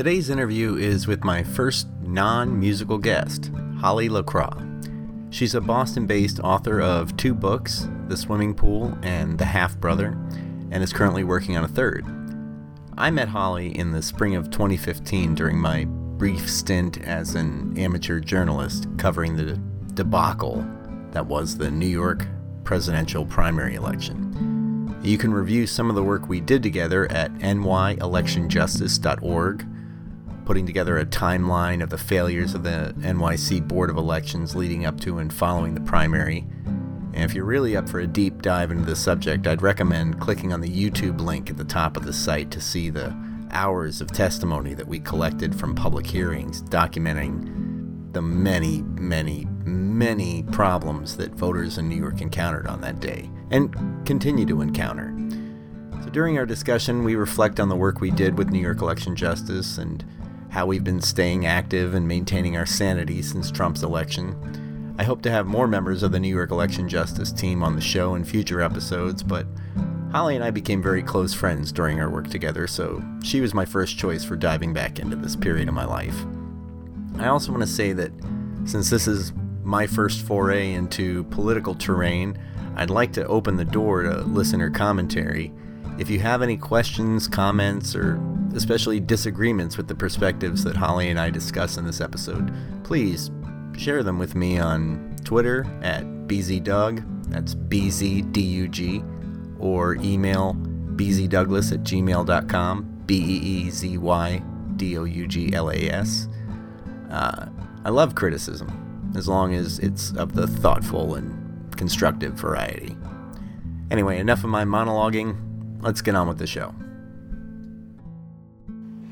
Today's interview is with my first non musical guest, Holly LeCraw. She's a Boston based author of two books, The Swimming Pool and The Half Brother, and is currently working on a third. I met Holly in the spring of 2015 during my brief stint as an amateur journalist covering the debacle that was the New York presidential primary election. You can review some of the work we did together at nyelectionjustice.org putting together a timeline of the failures of the NYC Board of Elections leading up to and following the primary. And if you're really up for a deep dive into the subject, I'd recommend clicking on the YouTube link at the top of the site to see the hours of testimony that we collected from public hearings documenting the many, many, many problems that voters in New York encountered on that day and continue to encounter. So during our discussion, we reflect on the work we did with New York Election Justice and how we've been staying active and maintaining our sanity since Trump's election. I hope to have more members of the New York Election Justice team on the show in future episodes, but Holly and I became very close friends during our work together, so she was my first choice for diving back into this period of my life. I also want to say that since this is my first foray into political terrain, I'd like to open the door to listener commentary. If you have any questions, comments, or especially disagreements with the perspectives that Holly and I discuss in this episode, please share them with me on Twitter at BZDug, that's BZDUG, or email beezydouglas at gmail.com, B E E Z Y D O U G L A S. Uh, I love criticism, as long as it's of the thoughtful and constructive variety. Anyway, enough of my monologuing. Let's get on with the show.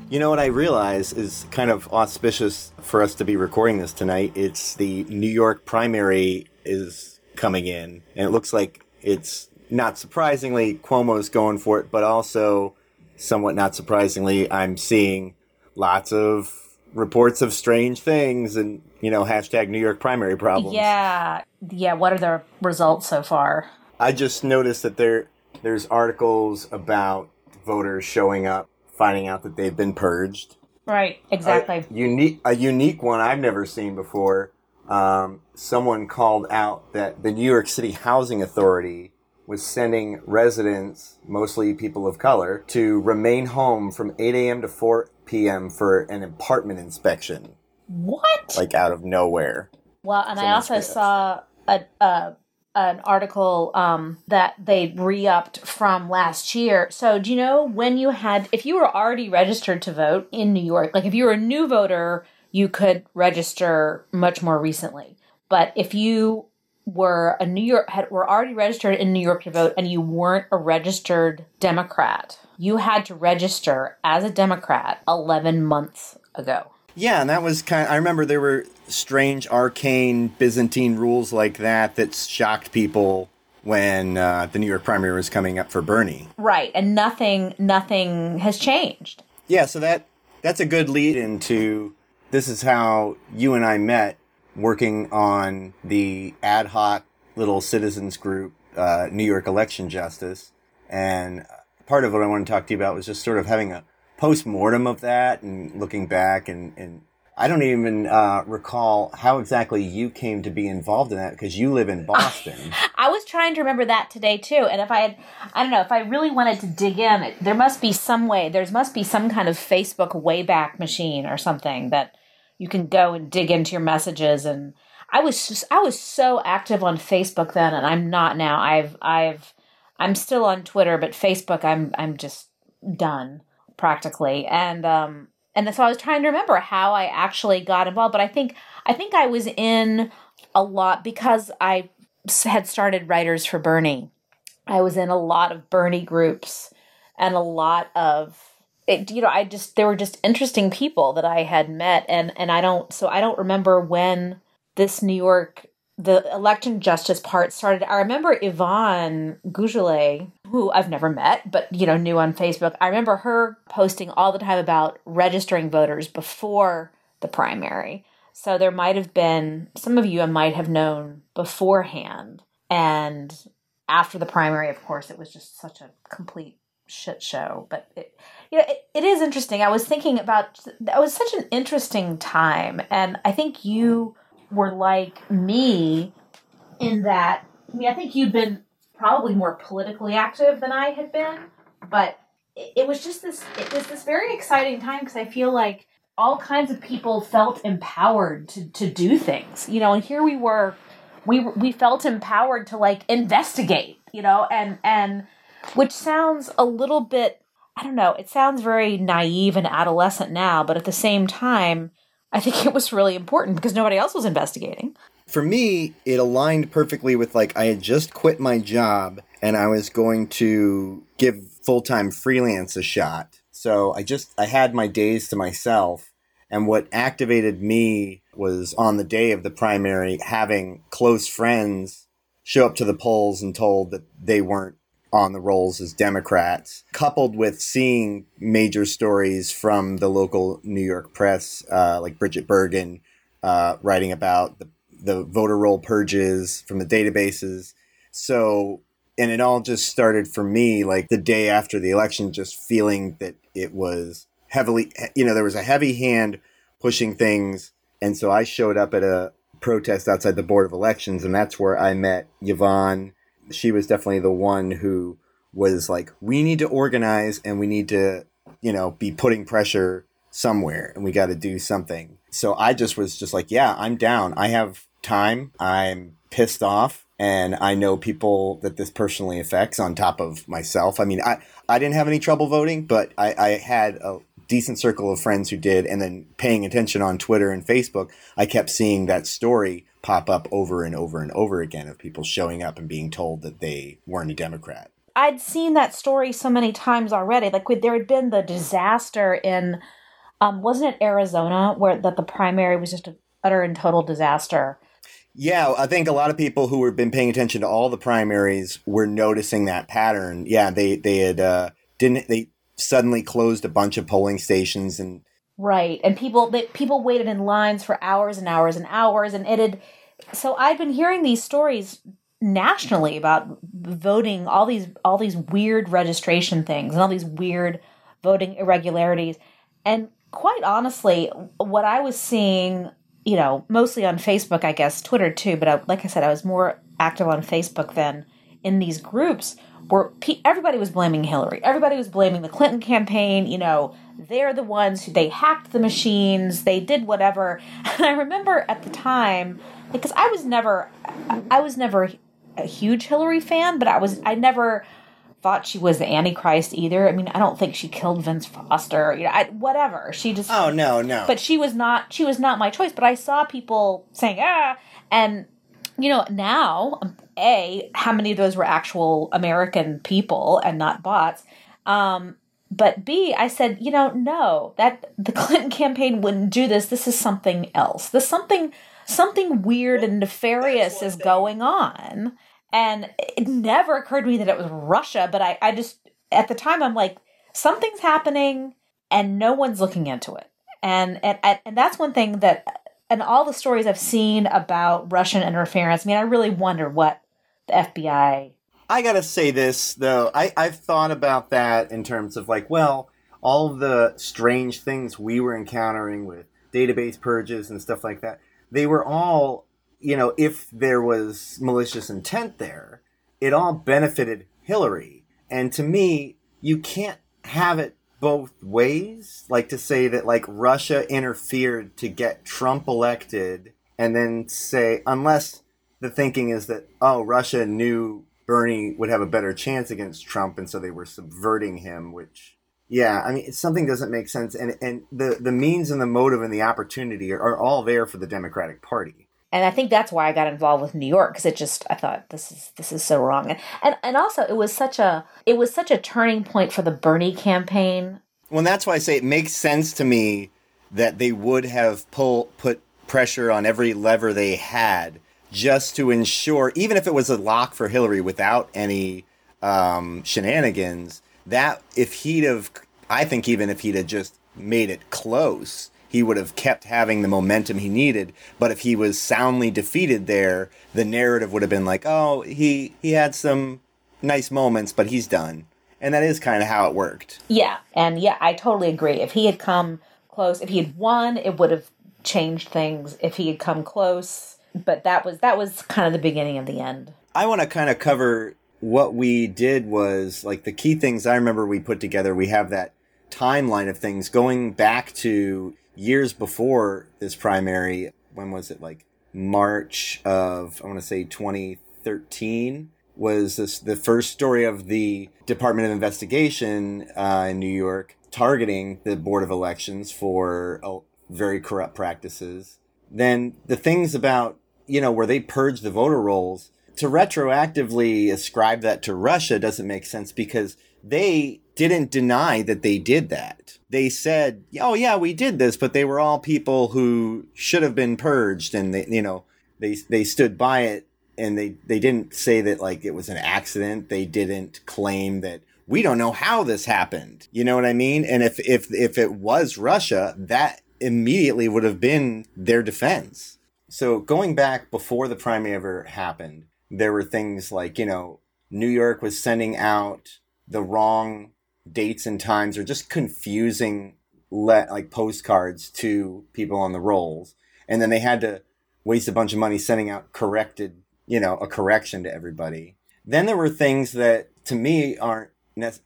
You know what I realize is kind of auspicious for us to be recording this tonight. It's the New York primary is coming in, and it looks like it's not surprisingly Cuomo's going for it, but also somewhat not surprisingly, I'm seeing lots of reports of strange things and you know hashtag New York primary problems. Yeah, yeah. What are the results so far? I just noticed that there there's articles about voters showing up finding out that they've been purged. Right, exactly. A unique, a unique one I've never seen before. Um, someone called out that the New York City Housing Authority was sending residents, mostly people of color, to remain home from 8 a.m. to 4 p.m. for an apartment inspection. What? Like out of nowhere. Well, and I also saw a, a an article um, that they re-upped from last year. So do you know when you had if you were already registered to vote in New York, like if you were a new voter, you could register much more recently. But if you were a New York had were already registered in New York to vote and you weren't a registered Democrat, you had to register as a Democrat 11 months ago. Yeah, and that was kind of, I remember there were strange arcane Byzantine rules like that that shocked people when uh, the New York primary was coming up for Bernie. Right, and nothing nothing has changed. Yeah, so that that's a good lead into this is how you and I met working on the ad hoc little citizens group uh, New York Election Justice and part of what I want to talk to you about was just sort of having a post mortem of that and looking back and, and I don't even uh, recall how exactly you came to be involved in that because you live in Boston. I was trying to remember that today too, and if I had, I don't know, if I really wanted to dig in, there must be some way. There must be some kind of Facebook Wayback Machine or something that you can go and dig into your messages. And I was just, I was so active on Facebook then, and I'm not now. I've I've I'm still on Twitter, but Facebook, I'm I'm just done practically, and um and so I was trying to remember how I actually got involved. But I think I think I was in a lot because I had started Writers for Bernie. I was in a lot of Bernie groups and a lot of it, you know I just there were just interesting people that I had met and and I don't so I don't remember when this New York the election justice part started. I remember Yvonne Gougelet, who I've never met, but you know, knew on Facebook. I remember her posting all the time about registering voters before the primary. So there might have been some of you I might have known beforehand. And after the primary, of course, it was just such a complete shit show. But it, you know, it, it is interesting. I was thinking about that was such an interesting time, and I think you were like me in that. I mean, I think you'd been probably more politically active than I had been, but it, was just this. It was this very exciting time because I feel like all kinds of people felt empowered to to do things. You know, and here we were. We we felt empowered to like investigate. You know, and and which sounds a little bit I don't know, it sounds very naive and adolescent now, but at the same time, I think it was really important because nobody else was investigating. For me, it aligned perfectly with like I had just quit my job and I was going to give full-time freelance a shot. So I just I had my days to myself and what activated me was on the day of the primary having close friends show up to the polls and told that they weren't on the rolls as Democrats, coupled with seeing major stories from the local New York press, uh, like Brigid Bergin uh, writing about the, the voter roll purges from the databases. So, and it all just started for me like the day after the election, just feeling that it was heavily, you know, there was a heavy hand pushing things. And so I showed up at a protest outside the Board of Elections, and that's where I met Yvonne she was definitely the one who was like, we need to organize and we need to, you know, be putting pressure somewhere and we got to do something. So I just was just like, yeah, I'm down. I have time. I'm pissed off and I know people that this personally affects on top of myself. I mean, I, I didn't have any trouble voting, but I, I had a decent circle of friends who did. And then paying attention on Twitter and Facebook, I kept seeing that story pop up over and over and over again of people showing up and being told that they weren't a Democrat. I'd seen that story so many times already. Like there had been the disaster in, um, wasn't it Arizona, where that the primary was just an utter and total disaster. Yeah, I think a lot of people who have been paying attention to all the primaries were noticing that pattern. Yeah, they they had uh, didn't they suddenly closed a bunch of polling stations and Right. And people they, people waited in lines for hours and hours and hours and it had so I've been hearing these stories nationally about voting all these all these weird registration things and all these weird voting irregularities and quite honestly what I was seeing you know mostly on Facebook I guess Twitter too but I, like I said I was more active on Facebook than in these groups where pe- everybody was blaming Hillary everybody was blaming the Clinton campaign you know they're the ones who they hacked the machines, they did whatever. And I remember at the time, because I was never, I was never a huge Hillary fan, but I was, I never thought she was the Antichrist either. I mean, I don't think she killed Vince Foster. You know, I, whatever. She just. Oh no, no. But she was not. She was not my choice. But I saw people saying ah, and you know now, a how many of those were actual American people and not bots. Um, but B, I said, you know, no, that the Clinton campaign wouldn't do this. This is something else. There's something something weird and nefarious is going on. And it never occurred to me that it was Russia, but I, I just at the time I'm like, something's happening and no one's looking into it. And and and that's one thing that and all the stories I've seen about Russian interference, I mean, I really wonder what the FBI I gotta say this though. I I've thought about that in terms of like, well, all the strange things we were encountering with database purges and stuff like that. They were all, you know, if there was malicious intent there, it all benefited Hillary. And to me, you can't have it both ways. Like to say that like Russia interfered to get Trump elected and then say unless the thinking is that oh Russia knew Bernie would have a better chance against Trump, and so they were subverting him. Which, yeah, I mean, something doesn't make sense, and and the the means and the motive and the opportunity are, are all there for the Democratic Party. And I think that's why I got involved with New York because it just I thought this is this is so wrong, and, and and also it was such a it was such a turning point for the Bernie campaign. Well, that's why I say it makes sense to me that they would have pull put pressure on every lever they had just to ensure, even if it was a lock for Hillary without any um, shenanigans, that if he'd have, I think even if he'd have just made it close, he would have kept having the momentum he needed. But if he was soundly defeated there, the narrative would have been like, oh, he he had some nice moments, but he's done. and that is kind of how it worked. Yeah, and yeah, I totally agree. If he had come close, if he had won, it would have changed things. If he had come close, but that was that was kind of the beginning of the end. I want to kind of cover what we did was like the key things I remember we put together. We have that timeline of things going back to years before this primary. When was it? Like March of I want to say 2013 was this the first story of the Department of Investigation uh, in New York targeting the Board of Elections for uh, very corrupt practices. Then the things about you know where they purged the voter rolls to retroactively ascribe that to Russia doesn't make sense because they didn't deny that they did that. They said, "Oh yeah, we did this," but they were all people who should have been purged, and they, you know, they they stood by it, and they they didn't say that like it was an accident. They didn't claim that we don't know how this happened. You know what I mean? And if if if it was Russia, that immediately would have been their defense. So going back before the primary ever happened, there were things like you know New York was sending out the wrong dates and times or just confusing let like postcards to people on the rolls. And then they had to waste a bunch of money sending out corrected you know a correction to everybody. Then there were things that to me aren't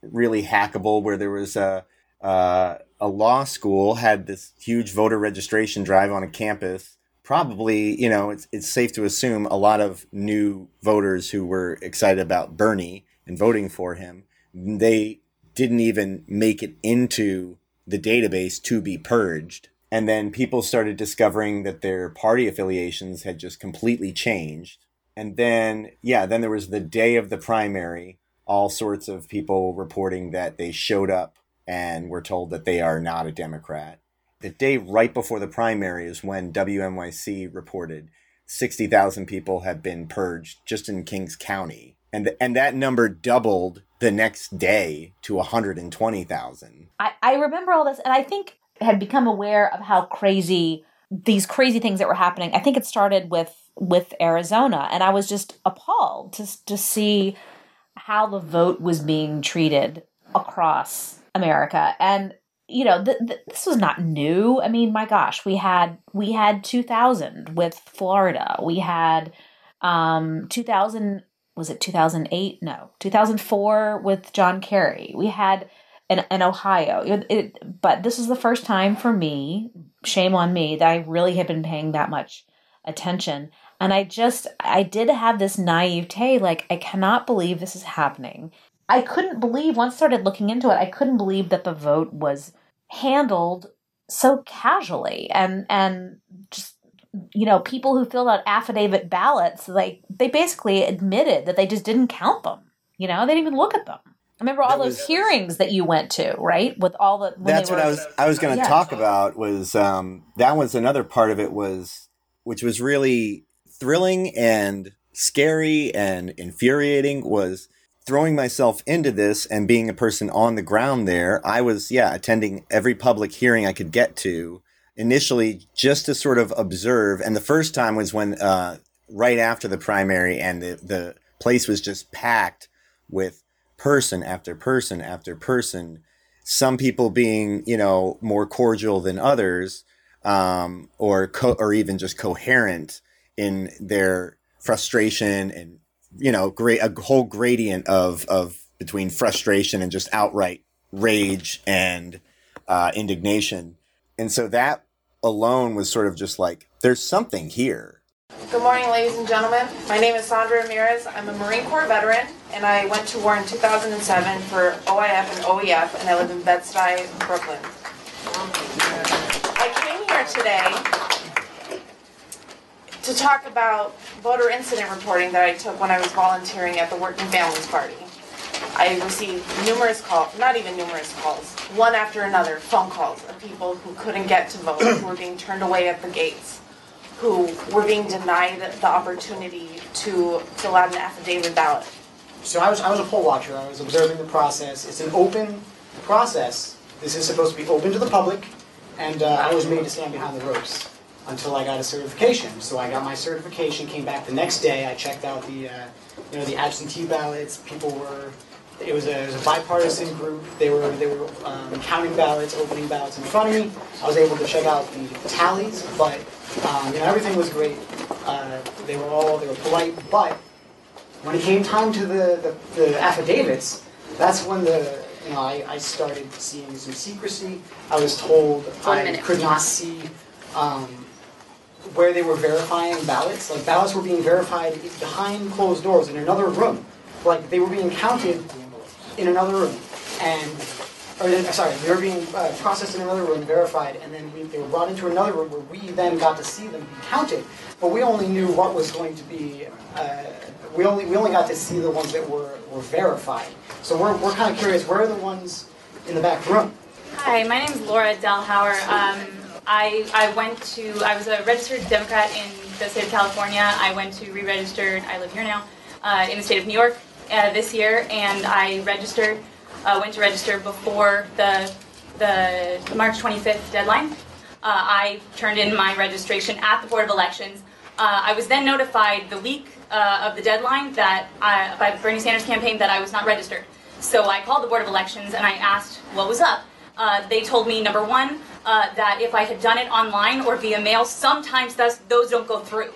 really hackable where there was a uh, a law school had this huge voter registration drive on a campus probably you know it's, it's safe to assume a lot of new voters who were excited about bernie and voting for him they didn't even make it into the database to be purged. And then people started discovering that their party affiliations had just completely changed. And then, yeah, then there was the day of the primary, all sorts of people reporting that they showed up and were told that they are not a Democrat. The day right before the primary is when WNYC reported 60,000 people had been purged just in Kings County. And, and that number doubled the next day to 120,000. I, I remember all this, and I think had become aware of how crazy these crazy things that were happening. I think it started with with Arizona, and I was just appalled to to see how the vote was being treated across America. And you know, th- th- this was not new. I mean, my gosh, we had we had 2000 with Florida. We had um 2000 was it 2008? No, 2004 with John Kerry. We had in Ohio. It, it, but this is the first time for me, shame on me, that I really have been paying that much attention. And I just, I did have this naivete like, I cannot believe this is happening. I couldn't believe, once started looking into it, I couldn't believe that the vote was handled so casually and and just you know, people who filled out affidavit ballots, like they basically admitted that they just didn't count them. You know, they didn't even look at them. I remember all those hearings that you went to, right? With all the that's what I was I was going to yeah. talk about was um, that was another part of it was which was really thrilling and scary and infuriating was throwing myself into this and being a person on the ground there. I was yeah attending every public hearing I could get to initially just to sort of observe. And the first time was when uh, right after the primary, and the the place was just packed with person after person after person. Some people being you know more cordial than others, um, or co- or even just coherent in their frustration and you know great a whole gradient of of between frustration and just outright rage and uh, indignation and so that alone was sort of just like, there's something here. Good morning, ladies and gentlemen. My name is Sandra Ramirez. I'm a Marine Corps veteran, and I went to war in 2007 for OIF and OEF, and I live in Bed-Stuy, Brooklyn. I came here today to talk about voter incident reporting that I took when I was volunteering at the Working Families Party. I received numerous calls, not even numerous calls, one after another, phone calls of people who couldn't get to vote, who were being turned away at the gates, who were being denied the opportunity to fill out an affidavit ballot. So I was, I was a poll watcher. I was observing the process. It's an open process. This is supposed to be open to the public, and uh, I was made to stand behind the ropes until I got a certification. So I got my certification, came back the next day. I checked out the, uh, you know, the absentee ballots. People were it was a, it was a bipartisan group. They were they were um, counting ballots, opening ballots in front of me. I was able to check out the tallies, but um, you know everything was great. Uh, they were all they were polite, but when it came time to the, the, the affidavits, that's when the you know I, I started seeing some secrecy. I was told One I minute. could not see um, where they were verifying ballots. Like ballots were being verified behind closed doors in another room. Like they were being counted in another room, and or sorry, they were being uh, processed in another room, verified, and then we, they were brought into another room where we then got to see them be counted. But we only knew what was going to be. Uh, we only we only got to see the ones that were, were verified. So we're, we're kind of curious. Where are the ones in the back room? Hi, my name is Laura Delhauer. Um, I, I went to, I was a registered Democrat in the state of California. I went to re-registered, I live here now, uh, in the state of New York uh, this year, and I registered, uh, went to register before the, the March 25th deadline. Uh, I turned in my registration at the Board of Elections. Uh, I was then notified the week uh, of the deadline that I, by Bernie Sanders' campaign that I was not registered. So I called the Board of Elections and I asked what was up. Uh, they told me number one uh, that if I had done it online or via mail, sometimes those, those don't go through.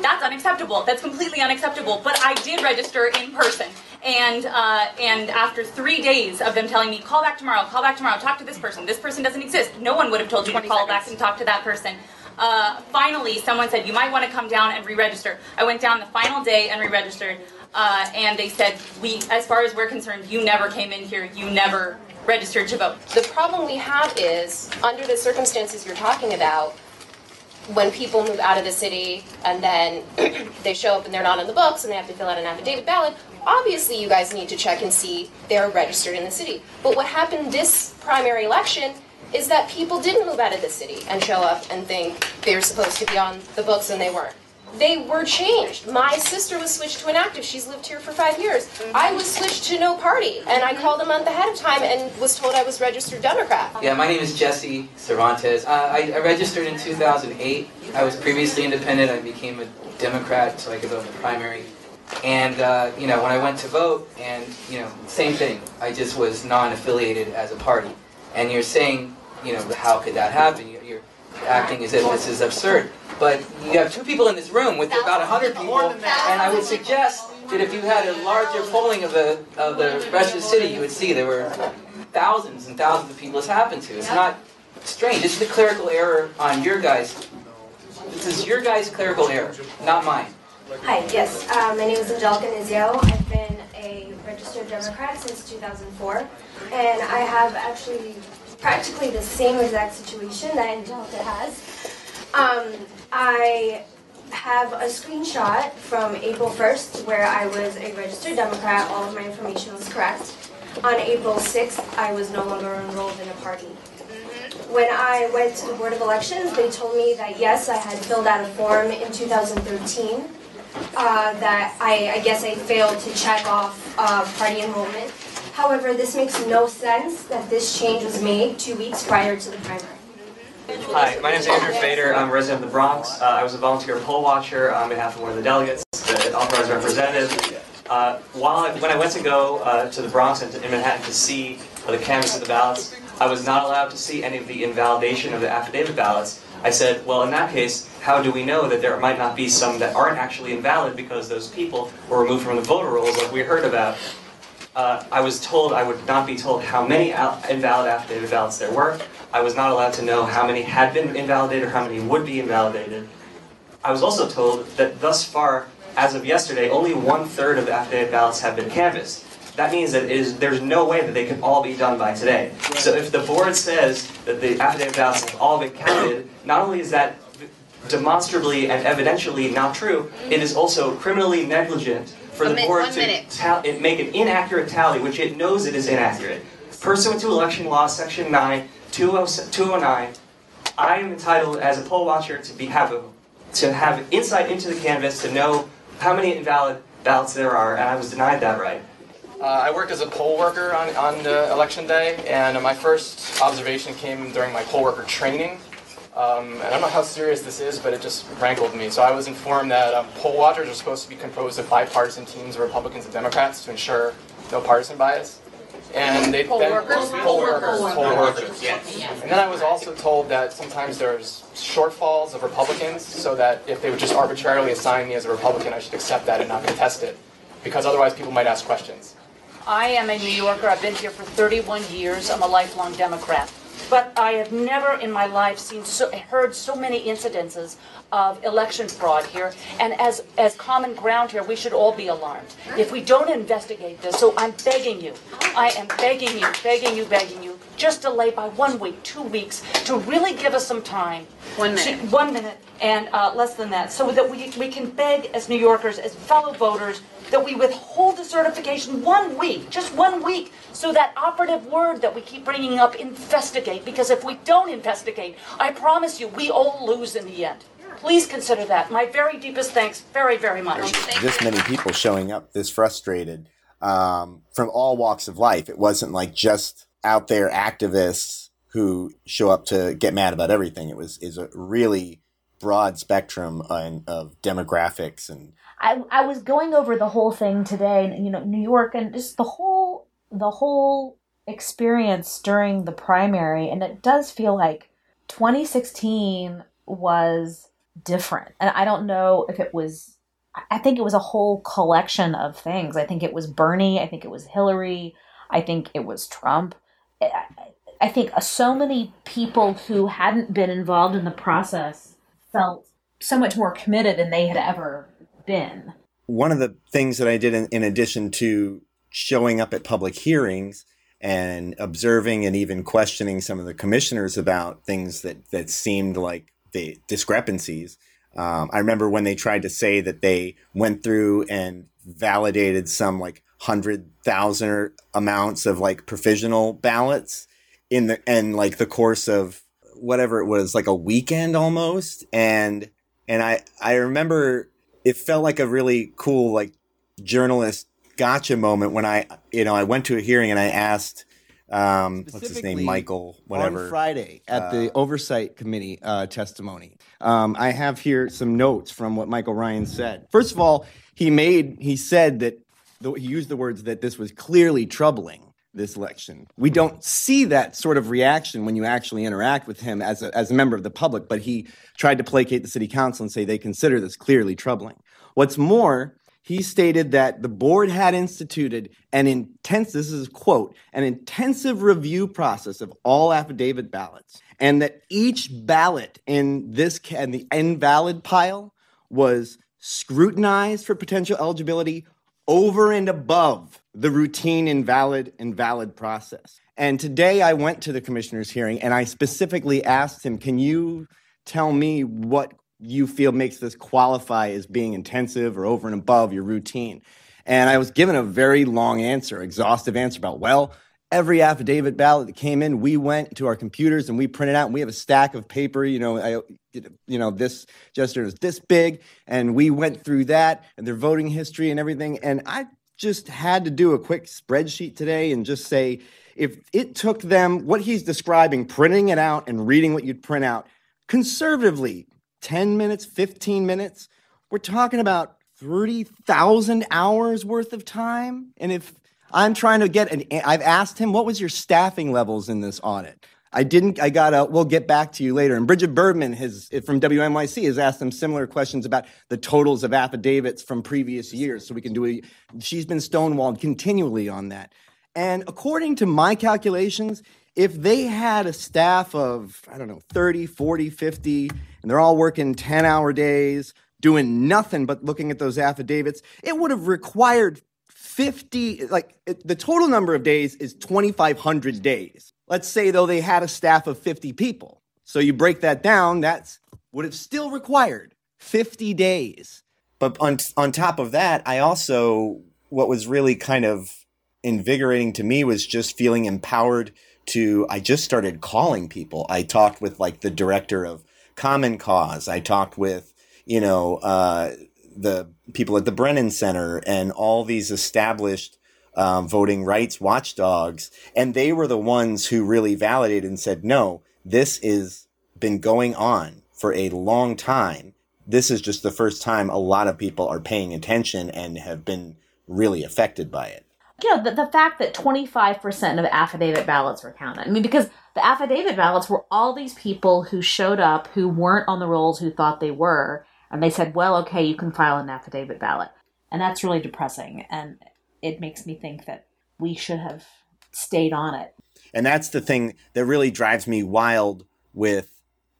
That's unacceptable. That's completely unacceptable. But I did register in person, and uh, and after three days of them telling me, call back tomorrow, call back tomorrow, talk to this person. This person doesn't exist. No one would have told you to 20 call back and talk to that person. Uh, finally, someone said you might want to come down and re-register. I went down the final day and re-registered, uh, and they said we, as far as we're concerned, you never came in here. You never registered to vote. The problem we have is, under the circumstances you're talking about, when people move out of the city and then they show up and they're not in the books and they have to fill out an affidavit ballot, obviously you guys need to check and see they're registered in the city. But what happened this primary election is that people didn't move out of the city and show up and think they're supposed to be on the books and they weren't. They were changed. My sister was switched to inactive. She's lived here for five years. I was switched to no party, and I called a month ahead of time and was told I was registered Democrat. Yeah, my name is Jesse Cervantes. Uh, I, I registered in 2008. I was previously independent. I became a Democrat so I could vote in the primary. And, uh, you know, when I went to vote, and, you know, same thing. I just was non-affiliated as a party. And you're saying, you know, how could that happen? You- You're acting as if this is absurd. But you have two people in this room with about 100 people, and I would suggest that if you had a larger polling of the, of the rest of the city, you would see there were thousands and thousands of people this happened to. It's not strange. This is a clerical error on your guys. This is your guys' clerical error, not mine. Hi, yes, uh, my name is Angelica Nizio. I've been a registered Democrat since 2004, and I have actually practically the same exact situation that Angelica has. Um, I have a screenshot from April 1st where I was a registered Democrat, all of my information was correct. On April 6th, I was no longer enrolled in a party. When I went to the Board of Elections, they told me that yes, I had filled out a form in 2013, uh, that I, I guess I failed to check off uh, party enrollment. However, this makes no sense that this change was made two weeks prior to the primary. Hi, my name is Andrew Fader. I'm a resident of the Bronx. Uh, I was a volunteer poll watcher on behalf of one of the delegates, the authorized representative. Uh, while I, when I went to go uh, to the Bronx and to, in Manhattan to see the canvass of the ballots, I was not allowed to see any of the invalidation of the affidavit ballots. I said, well, in that case, how do we know that there might not be some that aren't actually invalid because those people were removed from the voter rolls, like we heard about? Uh, I was told I would not be told how many al- invalid affidavit ballots there were. I was not allowed to know how many had been invalidated or how many would be invalidated. I was also told that thus far, as of yesterday, only one third of the affidavit ballots have been canvassed. That means that there's no way that they can all be done by today. So if the board says that the affidavit ballots have all been counted, not only is that demonstrably and evidentially not true, it is also criminally negligent for the min- board to ta- it make an inaccurate tally, which it knows it is inaccurate. Pursuant to election law, section oh 9, 209, I am entitled as a poll watcher to be have a, to have insight into the canvass to know how many invalid ballots there are, and I was denied that right. Uh, I worked as a poll worker on, on uh, election day, and my first observation came during my poll worker training. Um, and I don't know how serious this is, but it just rankled me. So I was informed that um, poll watchers are supposed to be composed of bipartisan teams of Republicans and Democrats to ensure no partisan bias. And they Poll then workers? poll workers, Poll poll workers. workers, yes. And then I was also told that sometimes there's shortfalls of Republicans, so that if they would just arbitrarily assign me as a Republican, I should accept that and not contest it, because otherwise people might ask questions. I am a New Yorker. I've been here for 31 years. I'm a lifelong Democrat. But I have never in my life seen so, heard so many incidences of election fraud here. And as, as common ground here, we should all be alarmed. If we don't investigate this, so I'm begging you, I am begging you, begging you, begging you, just delay by one week, two weeks, to really give us some time. One to- minute. one minute and uh, less than that, so that we, we can beg as New Yorkers, as fellow voters, that we withhold the certification one week, just one week, so that operative word that we keep bringing up, investigate, because if we don't investigate, I promise you, we all lose in the end. Please consider that. My very deepest thanks, very, very much. this many people showing up this frustrated um, from all walks of life. It wasn't like just out there activists who show up to get mad about everything. It was is a really broad spectrum on, of demographics and I, I was going over the whole thing today, you know, New York and just the whole the whole experience during the primary, and it does feel like 2016 was different. And I don't know if it was I think it was a whole collection of things. I think it was Bernie, I think it was Hillary, I think it was Trump. I, think so many people who hadn't been involved in the process felt so much more committed than they had ever been. one of the things that I did in, in addition to showing up at public hearings and observing and even questioning some of the commissioners about things that, that seemed like the discrepancies. Um, I remember when they tried to say that they went through and validated some like hundred thousand amounts of like provisional ballots in the and like the course of whatever it was like a weekend almost. And and I I remember it felt like a really cool like journalist gotcha moment when I you know I went to a hearing and I asked um what's his name? Michael whatever. On Friday at Uh, the oversight committee uh, testimony, um, I have here some notes from what Michael Ryan said. First of all, he made he said that he used the words that this was clearly troubling this election. We don't see that sort of reaction when you actually interact with him as a, as a member of the public, but he tried to placate the city council and say they consider this clearly troubling. What's more, he stated that the board had instituted an intense, this is quote, an intensive review process of all affidavit ballots, and that each ballot in this and the invalid pile was scrutinized for potential eligibility over and above the routine invalid invalid process. And today I went to the commissioner's hearing and I specifically asked him, "Can you tell me what you feel makes this qualify as being intensive or over and above your routine?" And I was given a very long answer, exhaustive answer about, well, every affidavit ballot that came in, we went to our computers and we printed out. And we have a stack of paper. You know, I, you know, this gesture is this big, and we went through that and their voting history and everything. And I just had to do a quick spreadsheet today and just say, if it took them what he's describing, printing it out and reading what you'd print out, conservatively, 10 minutes, 15 minutes, we're talking about 30,000 hours worth of time. And if I'm trying to get an, I've asked him, what was your staffing levels in this audit? I didn't, I got a, we'll get back to you later. And Bridget Bergman has, from WNYC has asked them similar questions about the totals of affidavits from previous years. So we can do a, she's been stonewalled continually on that. And according to my calculations, if they had a staff of, I don't know, 30, 40, 50, and they're all working 10 hour days, doing nothing but looking at those affidavits, it would have required 50, like it, the total number of days is 2,500 days. Let's say, though, they had a staff of 50 people. So you break that down, that's would have still required 50 days. But on on top of that, I also what was really kind of invigorating to me was just feeling empowered to I just started calling people. I talked with like the director of Common Cause. I talked with, you know, uh, the people at the Brennan Center and all these established um, voting rights watchdogs. And they were the ones who really validated and said, no, this has been going on for a long time. This is just the first time a lot of people are paying attention and have been really affected by it. You know, the, the fact that 25% of affidavit ballots were counted. I mean, because the affidavit ballots were all these people who showed up who weren't on the rolls who thought they were. And they said, well, okay, you can file an affidavit ballot. And that's really depressing. And it makes me think that we should have stayed on it. And that's the thing that really drives me wild with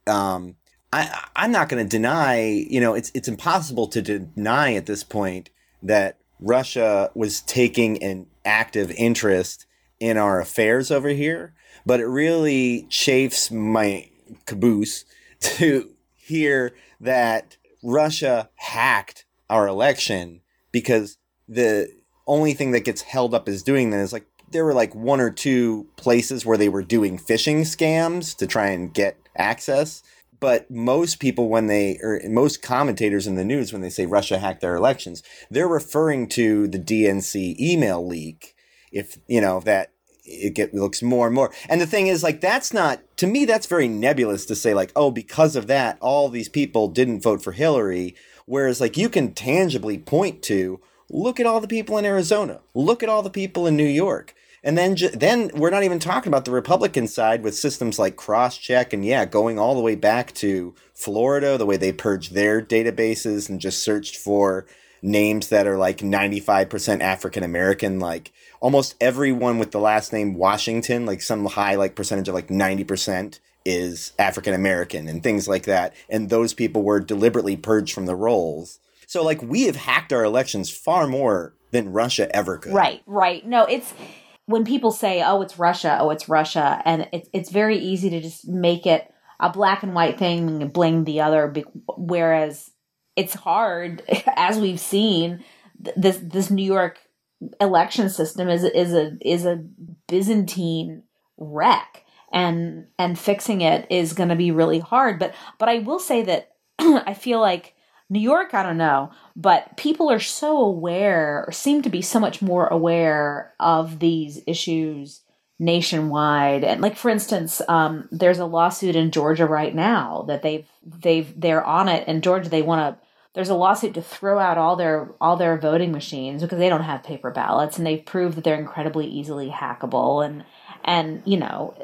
um, I, I'm not going to deny, you know, it's it's impossible to deny at this point that Russia was taking an active interest in our affairs over here. But it really chafes my caboose to hear that Russia hacked our election because the only thing that gets held up as doing that is like there were like one or two places where they were doing phishing scams to try and get access. But most people, when they, or most commentators in the news, when they say Russia hacked their elections, they're referring to the DNC email leak. If, you know, that it get, looks more and more. And the thing is, like, that's not, to me, that's very nebulous to say, like, oh, because of that, all these people didn't vote for Hillary. Whereas, like, you can tangibly point to, look at all the people in Arizona, look at all the people in New York. And then, ju- then we're not even talking about the Republican side with systems like crosscheck and yeah, going all the way back to Florida, the way they purged their databases and just searched for names that are like 95% African American, like almost everyone with the last name Washington, like some high like percentage of like 90% is African American and things like that. And those people were deliberately purged from the rolls. So like we have hacked our elections far more than Russia ever could. Right, right. No, it's when people say, "Oh, it's Russia," "Oh, it's Russia," and it's it's very easy to just make it a black and white thing and blame the other. Whereas it's hard, as we've seen, this this New York election system is is a is a Byzantine wreck, and and fixing it is going to be really hard. But but I will say that I feel like New York, I don't know, but people are so aware, or seem to be so much more aware of these issues nationwide. And like, for instance, um, there's a lawsuit in Georgia right now that they've they've they're on it in Georgia. They want to. There's a lawsuit to throw out all their all their voting machines because they don't have paper ballots, and they've proved that they're incredibly easily hackable. And and you know,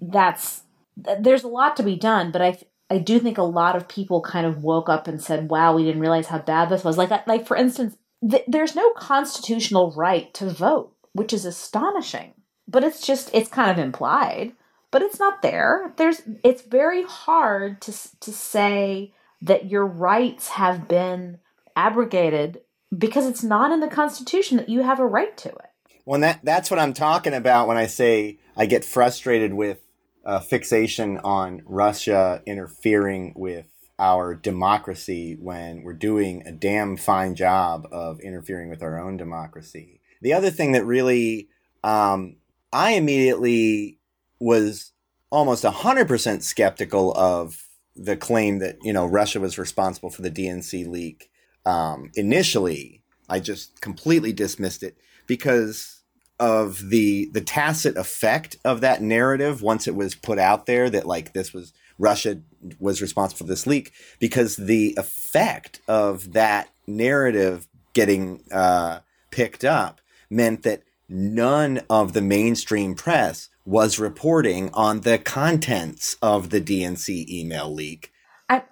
that's there's a lot to be done, but I I do think a lot of people kind of woke up and said, "Wow, we didn't realize how bad this was." Like, like for instance, th- there's no constitutional right to vote, which is astonishing. But it's just it's kind of implied, but it's not there. There's it's very hard to to say that your rights have been abrogated because it's not in the Constitution that you have a right to it. Well, that that's what I'm talking about when I say I get frustrated with uh, fixation on Russia interfering with our democracy when we're doing a damn fine job of interfering with our own democracy. The other thing that really, um, I immediately was almost 100% skeptical of the claim that, you know, Russia was responsible for the DNC leak. Um, initially, I just completely dismissed it because of the the tacit effect of that narrative once it was put out there that like this was Russia was responsible for this leak because the effect of that narrative getting uh, picked up meant that none of the mainstream press was reporting on the contents of the DNC email leak. I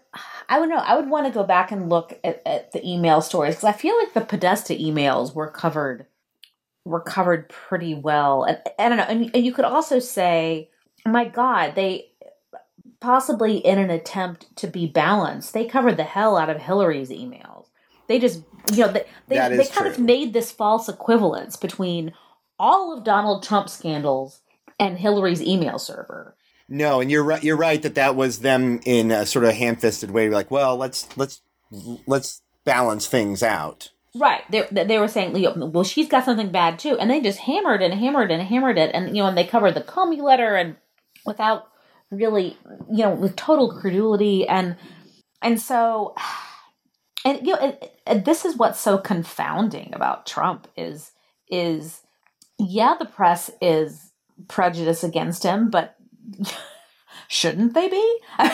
I would know. I would want to go back and look at, at the email stories because I feel like the Podesta emails were covered were covered pretty well. And I don't know. And, and you could also say, my God, they possibly in an attempt to be balanced, they covered the hell out of Hillary's emails. They just, you know, they they, they kind true. of made this false equivalence between all of Donald Trump's scandals and Hillary's email server. No, and you're right. You're right that that was them in a sort of ham-fisted way. Like, well, let's let's let's balance things out. Right. They, they were saying, well, she's got something bad too. And they just hammered and hammered and hammered it. And, you know, and they covered the Comey letter and without really, you know, with total credulity. And, and so, and, you know, this is what's so confounding about Trump is, is, yeah, the press is prejudiced against him, but shouldn't they be?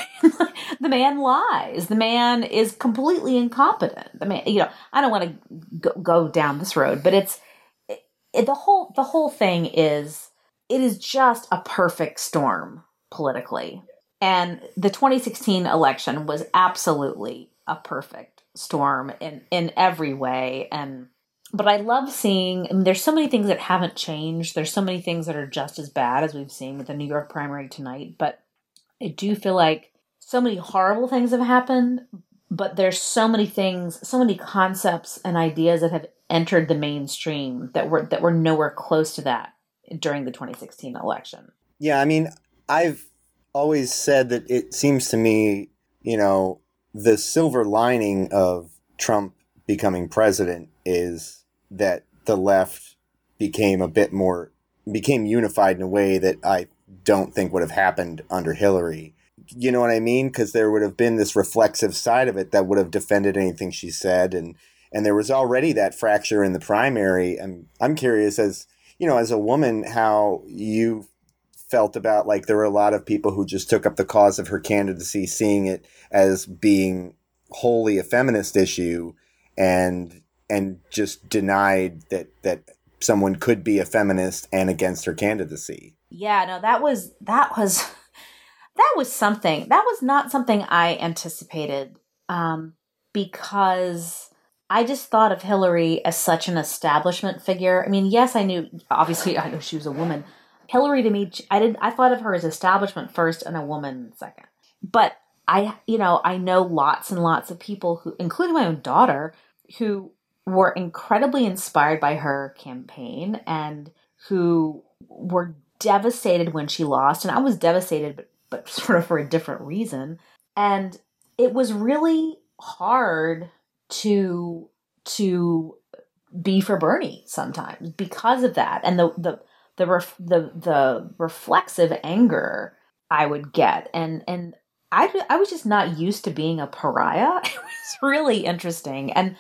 the man lies. The man is completely incompetent. The man, you know, I don't want to go, go down this road, but it's it, it, the whole the whole thing is it is just a perfect storm politically. And the 2016 election was absolutely a perfect storm in in every way and but I love seeing I mean, there's so many things that haven't changed. There's so many things that are just as bad as we've seen with the New York primary tonight, but I do feel like so many horrible things have happened, but there's so many things, so many concepts and ideas that have entered the mainstream that were that were nowhere close to that during the 2016 election. Yeah, I mean, I've always said that it seems to me, you know, the silver lining of Trump becoming president is that the left became a bit more became unified in a way that I don't think would have happened under Hillary. You know what I mean? Because there would have been this reflexive side of it that would have defended anything she said, and and there was already that fracture in the primary. And I'm curious, as you know, as a woman, how you felt about like there were a lot of people who just took up the cause of her candidacy, seeing it as being wholly a feminist issue, and and just denied that that someone could be a feminist and against her candidacy. Yeah, no, that was that was that was something. That was not something I anticipated um because I just thought of Hillary as such an establishment figure. I mean, yes, I knew obviously I knew she was a woman. Hillary to me I did I thought of her as establishment first and a woman second. But I you know, I know lots and lots of people who including my own daughter who were incredibly inspired by her campaign and who were devastated when she lost and i was devastated but, but sort of for a different reason and it was really hard to to be for bernie sometimes because of that and the the the ref, the, the reflexive anger i would get and and I, I was just not used to being a pariah. It was really interesting. And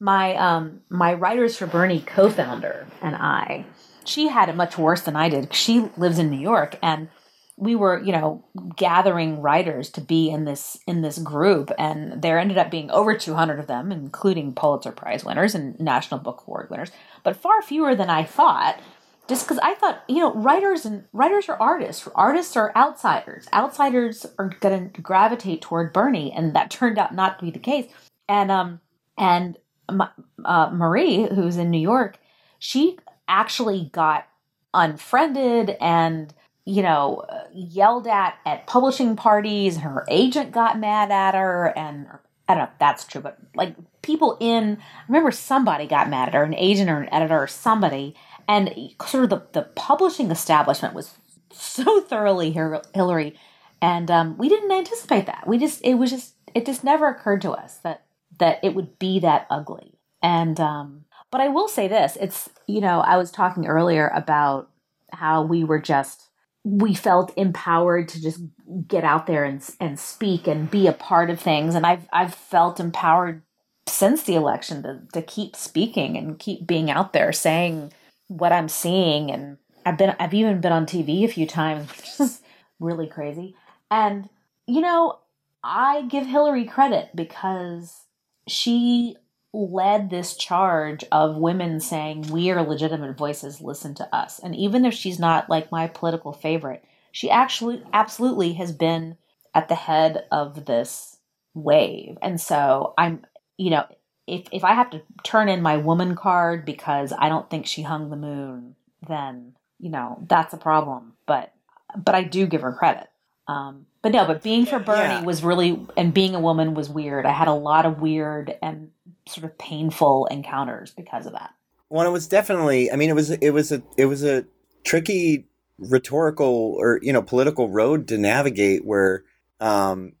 my um my writers for Bernie co-founder and I, she had it much worse than I did. She lives in New York and we were, you know, gathering writers to be in this in this group and there ended up being over 200 of them including Pulitzer Prize winners and National Book Award winners, but far fewer than I thought. Just because I thought, you know, writers and writers are artists. Artists are outsiders. Outsiders are going to gravitate toward Bernie, and that turned out not to be the case. And um, and uh, Marie, who's in New York, she actually got unfriended and you know yelled at at publishing parties. Her agent got mad at her, and I don't know if that's true, but like people in, I remember somebody got mad at her, an agent or an editor or somebody, and sort of the the publishing establishment was so thoroughly Hillary, and um, we didn't anticipate that. We just it was just it just never occurred to us that that it would be that ugly. And um but I will say this, it's you know, I was talking earlier about how we were just we felt empowered to just get out there and and speak and be a part of things and I've I've felt empowered since the election to to keep speaking and keep being out there saying what I'm seeing and I've been I've even been on TV a few times which is really crazy. And you know, I give Hillary credit because she led this charge of women saying we are legitimate voices listen to us. And even if she's not like my political favorite she actually absolutely has been at the head of this wave. And so i'm you know if if i have to turn in my woman card because i don't think she hung the moon then you know that's a problem. But but i do give her credit um but no, but being for Bernie yeah. was really, and being a woman was weird. I had a lot of weird and sort of painful encounters because of that. Well, it was definitely. I mean, it was it was a it was a tricky rhetorical or you know political road to navigate where um,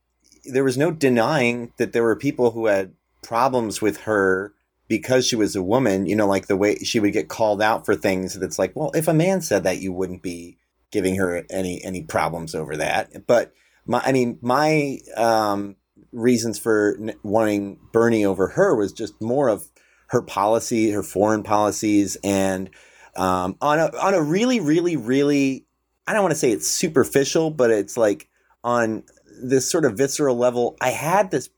there was no denying that there were people who had problems with her because she was a woman. You know, like the way she would get called out for things. That's like, well, if a man said that, you wouldn't be giving her any any problems over that. But my, I mean, my um, reasons for wanting Bernie over her was just more of her policy, her foreign policies, and um, on a on a really, really, really, I don't want to say it's superficial, but it's like on this sort of visceral level, I had this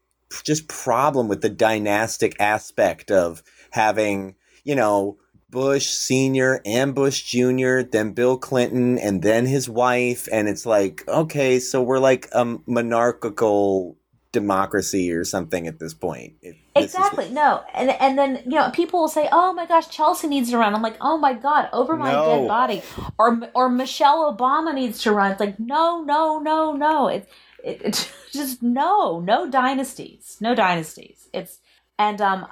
just problem with the dynastic aspect of having, you know, Bush Sr. and Bush Jr., then Bill Clinton, and then his wife. And it's like, okay, so we're like a monarchical democracy or something at this point. It, this is- Exactly. No. And and then, you know, people will say, "Oh my gosh, Chelsea needs to run." I'm like, "Oh my god, over my No. dead body." Or or Michelle Obama needs to run. It's like, "No, no, no, no." It's it, it's just no, no dynasties. No dynasties. It's and um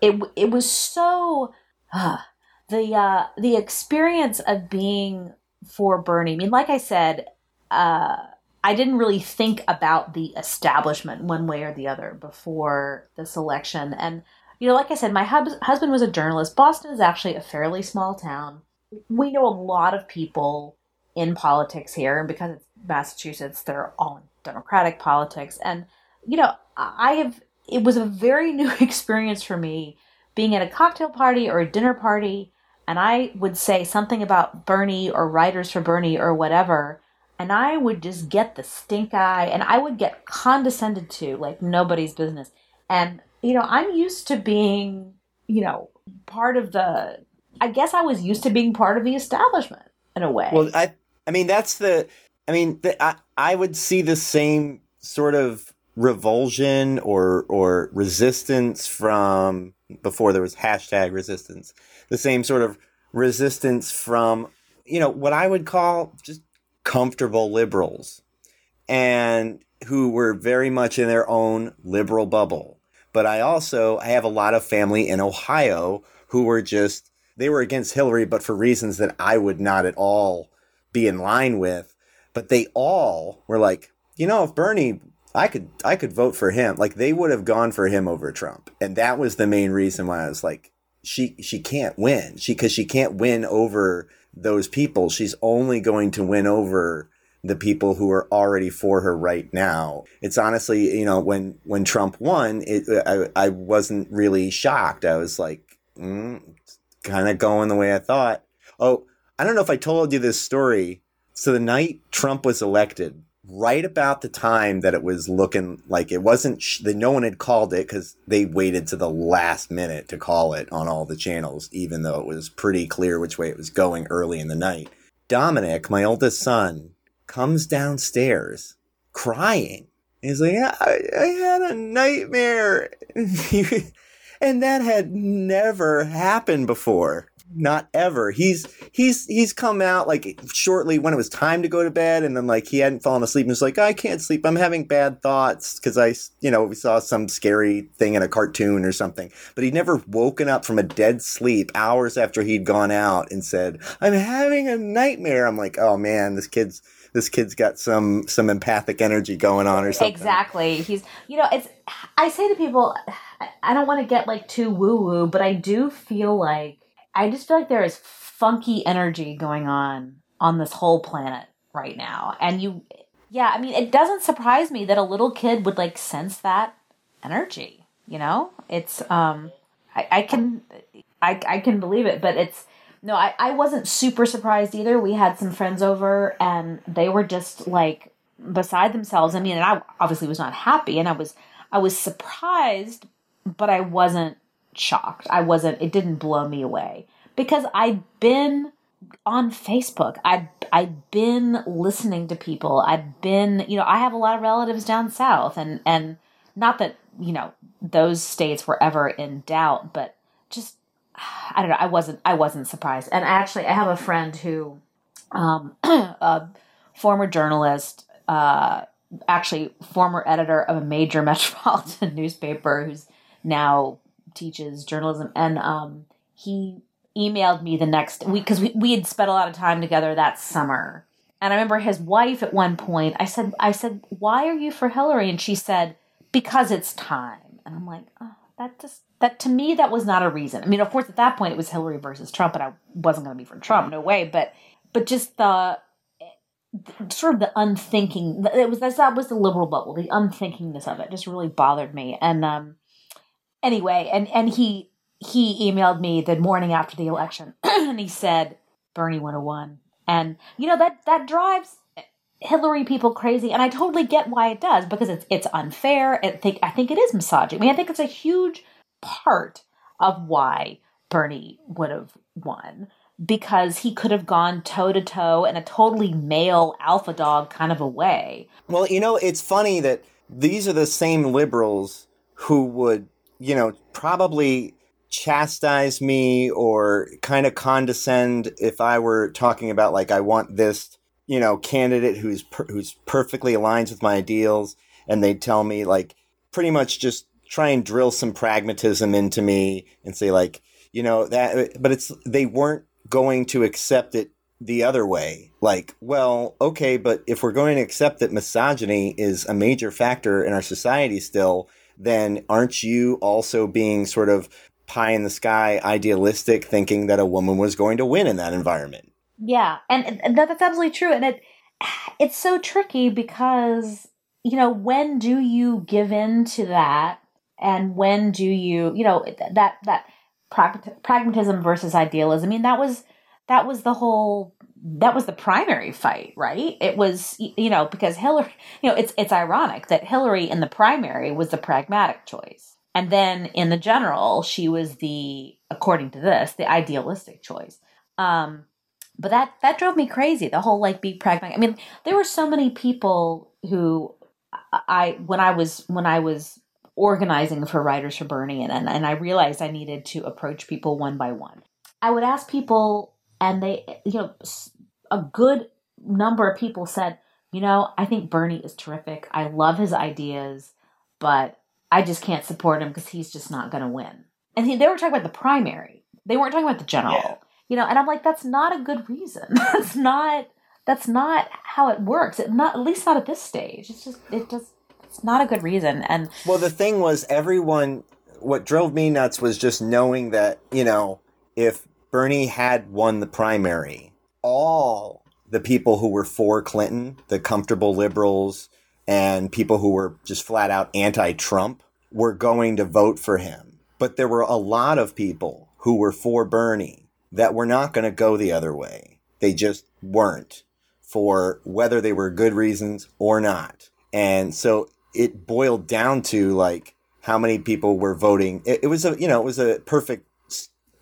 it it was so uh, the uh the experience of being for Bernie. I mean, like I said, uh I didn't really think about the establishment one way or the other before this election. And, you know, like I said, my hub- husband was a journalist. Boston is actually a fairly small town. We know a lot of people in politics here, and because it's Massachusetts, they're all in Democratic politics. And, you know, I have, it was a very new experience for me being at a cocktail party or a dinner party, and I would say something about Bernie or Writers for Bernie or whatever and I would just get the stink eye and I would get condescended to like nobody's business. And, you know, I'm used to being, you know, part of the, I guess I was used to being part of the establishment in a way. Well, I I mean that's the I mean the, I I would see the same sort of revulsion or or resistance from before there was hashtag resistance. The same sort of resistance from you know what I would call just comfortable liberals and who were very much in their own liberal bubble. But I also I have a lot of family in Ohio who were just they were against Hillary but for reasons that I would not at all be in line with. But they all were like, you know, if Bernie I could I could vote for him. Like they would have gone for him over Trump. And that was the main reason why I was like she she can't win. She cuz she can't win over those people. She's only going to win over the people who are already for her right now. It's honestly, you know, when when Trump won, it I I wasn't really shocked. I was like, mm, kind of going the way I thought. Oh, I don't know if I told you this story. So the night Trump was elected, right about the time that it was looking like it wasn't sh- that no one had called it because they waited to the last minute to call it on all the channels, even though it was pretty clear which way it was going early in the night. Dominic, my oldest son, comes downstairs crying. He's like, I, I had a nightmare. and that had never happened before. Not ever. He's he's he's come out like shortly when it was time to go to bed, and then like he hadn't fallen asleep, and was like, I can't sleep. I'm having bad thoughts because I, you know, we saw some scary thing in a cartoon or something. But he'd never woken up from a dead sleep hours after he'd gone out and said, I'm having a nightmare. I'm like, oh man, this kid's this kid's got some some empathic energy going on or something. Exactly. He's, you know, it's, I say to people, I- I don't want to get like too woo woo, but I do feel like, I just feel like there is funky energy going on on this whole planet right now. And you, yeah, I mean, it doesn't surprise me that a little kid would like sense that energy, you know? It's, um, I, I can, I, I can believe it, but it's, no, I, I wasn't super surprised either. We had some friends over and they were just like beside themselves. I mean, and I obviously was not happy and I was I was surprised, but I wasn't shocked. I wasn't it didn't blow me away because I'd been on Facebook. I'd I'd been listening to people. I'd been, you know, I have a lot of relatives down south and and not that, you know, those states were ever in doubt, but just I don't know. I wasn't. I wasn't surprised. And actually, I have a friend who, um, a former journalist, uh, actually former editor of a major metropolitan newspaper, who's now teaches journalism, and um, he emailed me the next week because we, we had spent a lot of time together that summer. And I remember his wife at one point. I said, I said, why are you for Hillary? And she said, because it's time. And I'm like, oh, that just that to me that was not a reason. I mean, of course, at that point it was Hillary versus Trump, and I wasn't going to be for Trump, no way. But but just the, sort of the unthinking. It was that was the liberal bubble. The unthinkingness of it just really bothered me. And um, anyway, and and he he emailed me the morning after the election, and he said Bernie would have won. Oh and you know that that drives Hillary people crazy, and I totally get why it does because it's it's unfair. I think I think it is misogyny. I mean, I think it's a huge part of why Bernie would have won oh because he could have gone toe to toe in a totally male alpha dog kind of a way. Well, you know, it's funny that these are the same liberals who would, you know, probably chastise me or kind of condescend if I were talking about like I want this, you know, candidate who's per- who's perfectly aligns with my ideals and they'd tell me like pretty much just try and drill some pragmatism into me and say like, you know, that but it's they weren't going to accept it the other way. Like, well, okay, but if we're going to accept that misogyny is a major factor in our society still, then aren't you also being sort of pie in the sky idealistic thinking that a woman was going to win in that environment? Yeah, and, and that's absolutely true. And it it's so tricky because you know when do you give in to that, and when do you you know that that pragmatism versus idealism. I mean, that was that was the whole that was the primary fight, right? It was you know because Hillary, you know, it's it's ironic that Hillary in the primary was the pragmatic choice, and then in the general she was the according to this the idealistic choice. Um, but that that drove me crazy. The whole like be pragmatic. I mean, there were so many people who I when I was when I was organizing for Writers for Bernie, and, and I realized I needed to approach people one by one. I would ask people, and they, you know, a good number of people said, you know, I think Bernie is terrific. I love his ideas, but I just can't support him because he's just not going to win. And he, they were talking about the primary. They weren't talking about the general. Yeah. You know, and I'm like, that's not a good reason. that's not. That's not how it works. It not at least not at this stage. It's just it just it's not a good reason. And well, the thing was, everyone. What drove me nuts was just knowing that you know if Bernie had won the primary, all the people who were for Clinton, the comfortable liberals, and people who were just flat out anti-Trump, were going to vote for him. But there were a lot of people who were for Bernie that were not going to go the other way. They just weren't for whether they were good reasons or not. And so it boiled down to like how many people were voting. It, it, was a you know it was a perfect,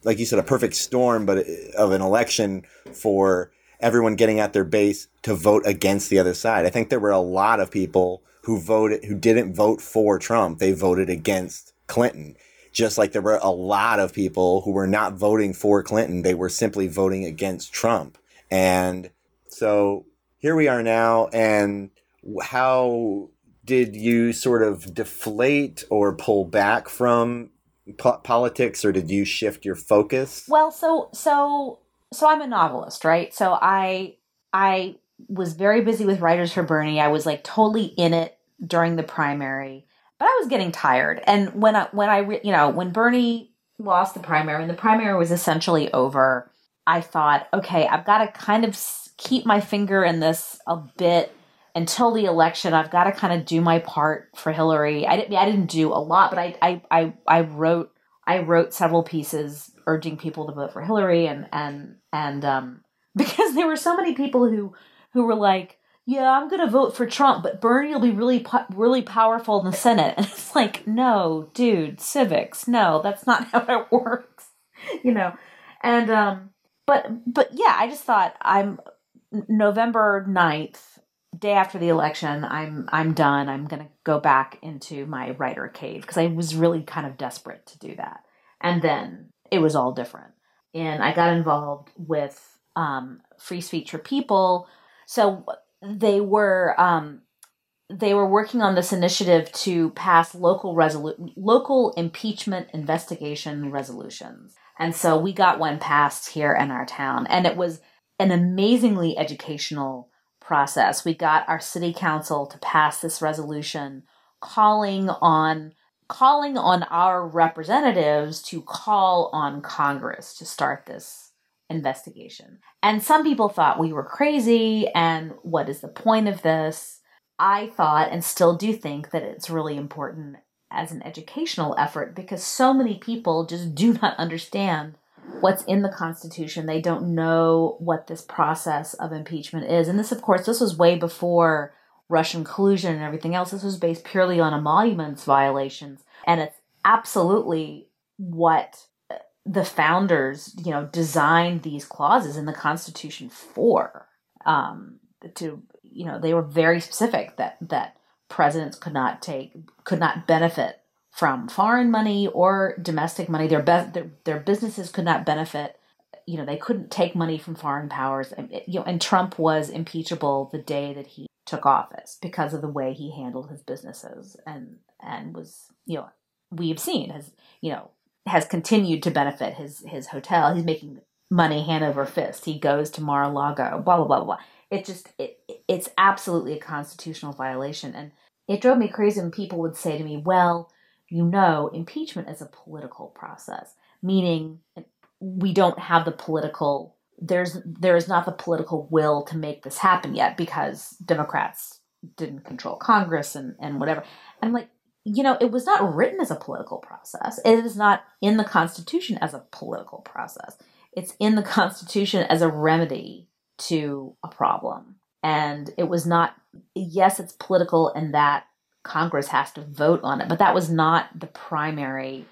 like you said, a perfect storm, but uh, of an election for everyone getting at their base to vote against the other side. I think there were a lot of people who voted who didn't vote for Trump. They voted against Clinton. Just like there were a lot of people who were not voting for Clinton, they were simply voting against Trump. And so here we are now, and how did you sort of deflate or pull back from po- politics or did you shift your focus? Well so so so i'm a novelist right? So i i was very busy with writers for bernie. I was like totally in it during the primary but i was getting tired. And when i when i re- you know when bernie lost the primary and the primary was essentially over i thought okay i've got to kind of keep my finger in this a bit until the election, I've got to kind of do my part for Hillary. I didn't, I didn't do a lot, but I, I, I, I wrote, I wrote several pieces urging people to vote for Hillary, and and and um, because there were so many people who who were like, yeah, I'm going to vote for Trump, but Bernie will be really really powerful in the Senate, and it's like, no, dude, civics, no, that's not how it works, you know, and um, but but yeah, I just thought I'm November 9th day after the election, I'm I'm done. I'm going to go back into my writer cave because I was really kind of desperate to do that. And then it was all different. And I got involved with um, Free Speech for People. So they were um, they were working on this initiative to pass local resolu- local impeachment investigation resolutions. And so we got one passed here in our town, and it was an amazingly educational process. We got our city council to pass this resolution calling on calling on our representatives to call on Congress to start this investigation. And some people thought we were crazy and what is the point of this? I thought and still do think that it's really important as an educational effort because so many people just do not understand what's in the Constitution. They don't know what this process of impeachment is. And this, of course, this was way before Russian collusion and everything else. This was based purely on emoluments violations. And it's absolutely what the founders, you know, designed these clauses in the Constitution for. Um, to you know, they were very specific that that presidents could not take could not benefit from foreign money or domestic money. Their, be- their their businesses could not benefit. You know, they couldn't take money from foreign powers. And, you know, and Trump was impeachable the day that he took office because of the way he handled his businesses and and was you know we've seen has you know has continued to benefit his his hotel. He's making money hand over fist. He goes to Mar-a-Lago. Blah blah blah blah. It just it it's absolutely a constitutional violation, and it drove me crazy when people would say to me, "Well, you know, impeachment is a political process, meaning we don't have the political there's there is not the political will to make this happen yet because Democrats didn't control Congress and and whatever." And I'm like, you know, it was not written as a political process. It is not in the Constitution as a political process. It's in the Constitution as a remedy to a problem. And it was not, yes, it's political and that Congress has to vote on it, but that was not the primary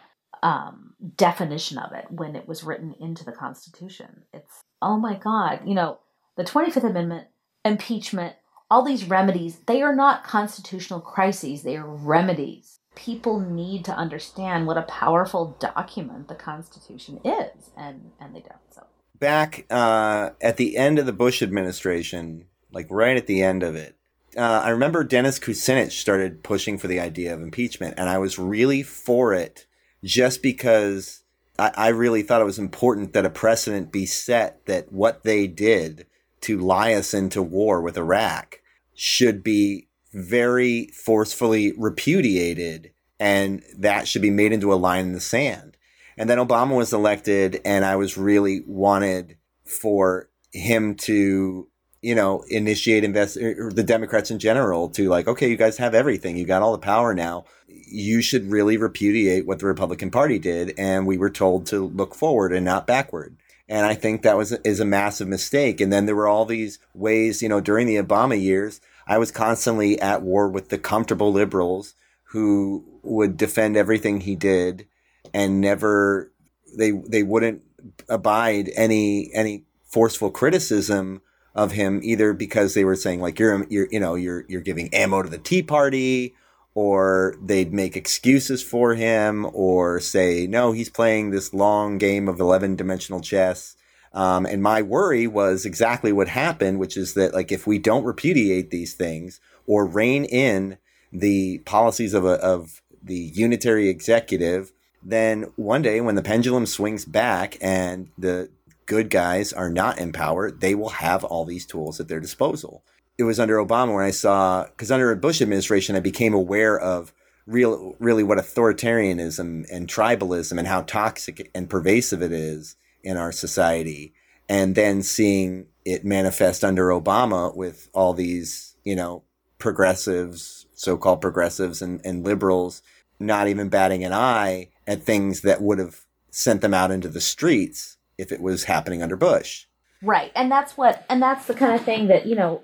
um, definition of it when it was written into the Constitution. It's, oh my God, you know, the 25th Amendment, impeachment, all these remedies, they are not constitutional crises, they are remedies. People need to understand what a powerful document the Constitution is, and, and they don't. So back uh, at the end of the Bush administration, like right at the end of it, uh, I remember Dennis Kucinich started pushing for the idea of impeachment, and I was really for it just because I, I really thought it was important that a precedent be set that what they did to lie us into war with Iraq should be very forcefully repudiated, and that should be made into a line in the sand. And then Obama was elected, and I was really wanted for him to, you know, initiate invest or the Democrats in general to like, okay, you guys have everything, you got all the power now. You should really repudiate what the Republican Party did, and we were told to look forward and not backward. And I think that was is a massive mistake. And then there were all these ways, you know, during the Obama years, I was constantly at war with the comfortable liberals who would defend everything he did and never they they wouldn't abide any any forceful criticism of him either because they were saying like you're you're you know you're you're giving ammo to the Tea Party or they'd make excuses for him or say no he's playing this long game of 11 dimensional chess. Um, and my worry was exactly what happened which is that like if we don't repudiate these things or rein in the policies of a, of the unitary executive then one day when the pendulum swings back and the good guys are not in power, they will have all these tools at their disposal. It was under Obama when I saw, because under a Bush administration, I became aware of real, really what authoritarianism and tribalism and how toxic and pervasive it is in our society. And then seeing it manifest under Obama with all these, you know, progressives, so called progressives and, and liberals not even batting an eye at things that would have sent them out into the streets if it was happening under Bush. Right. And that's what and that's the kind of thing that, you know,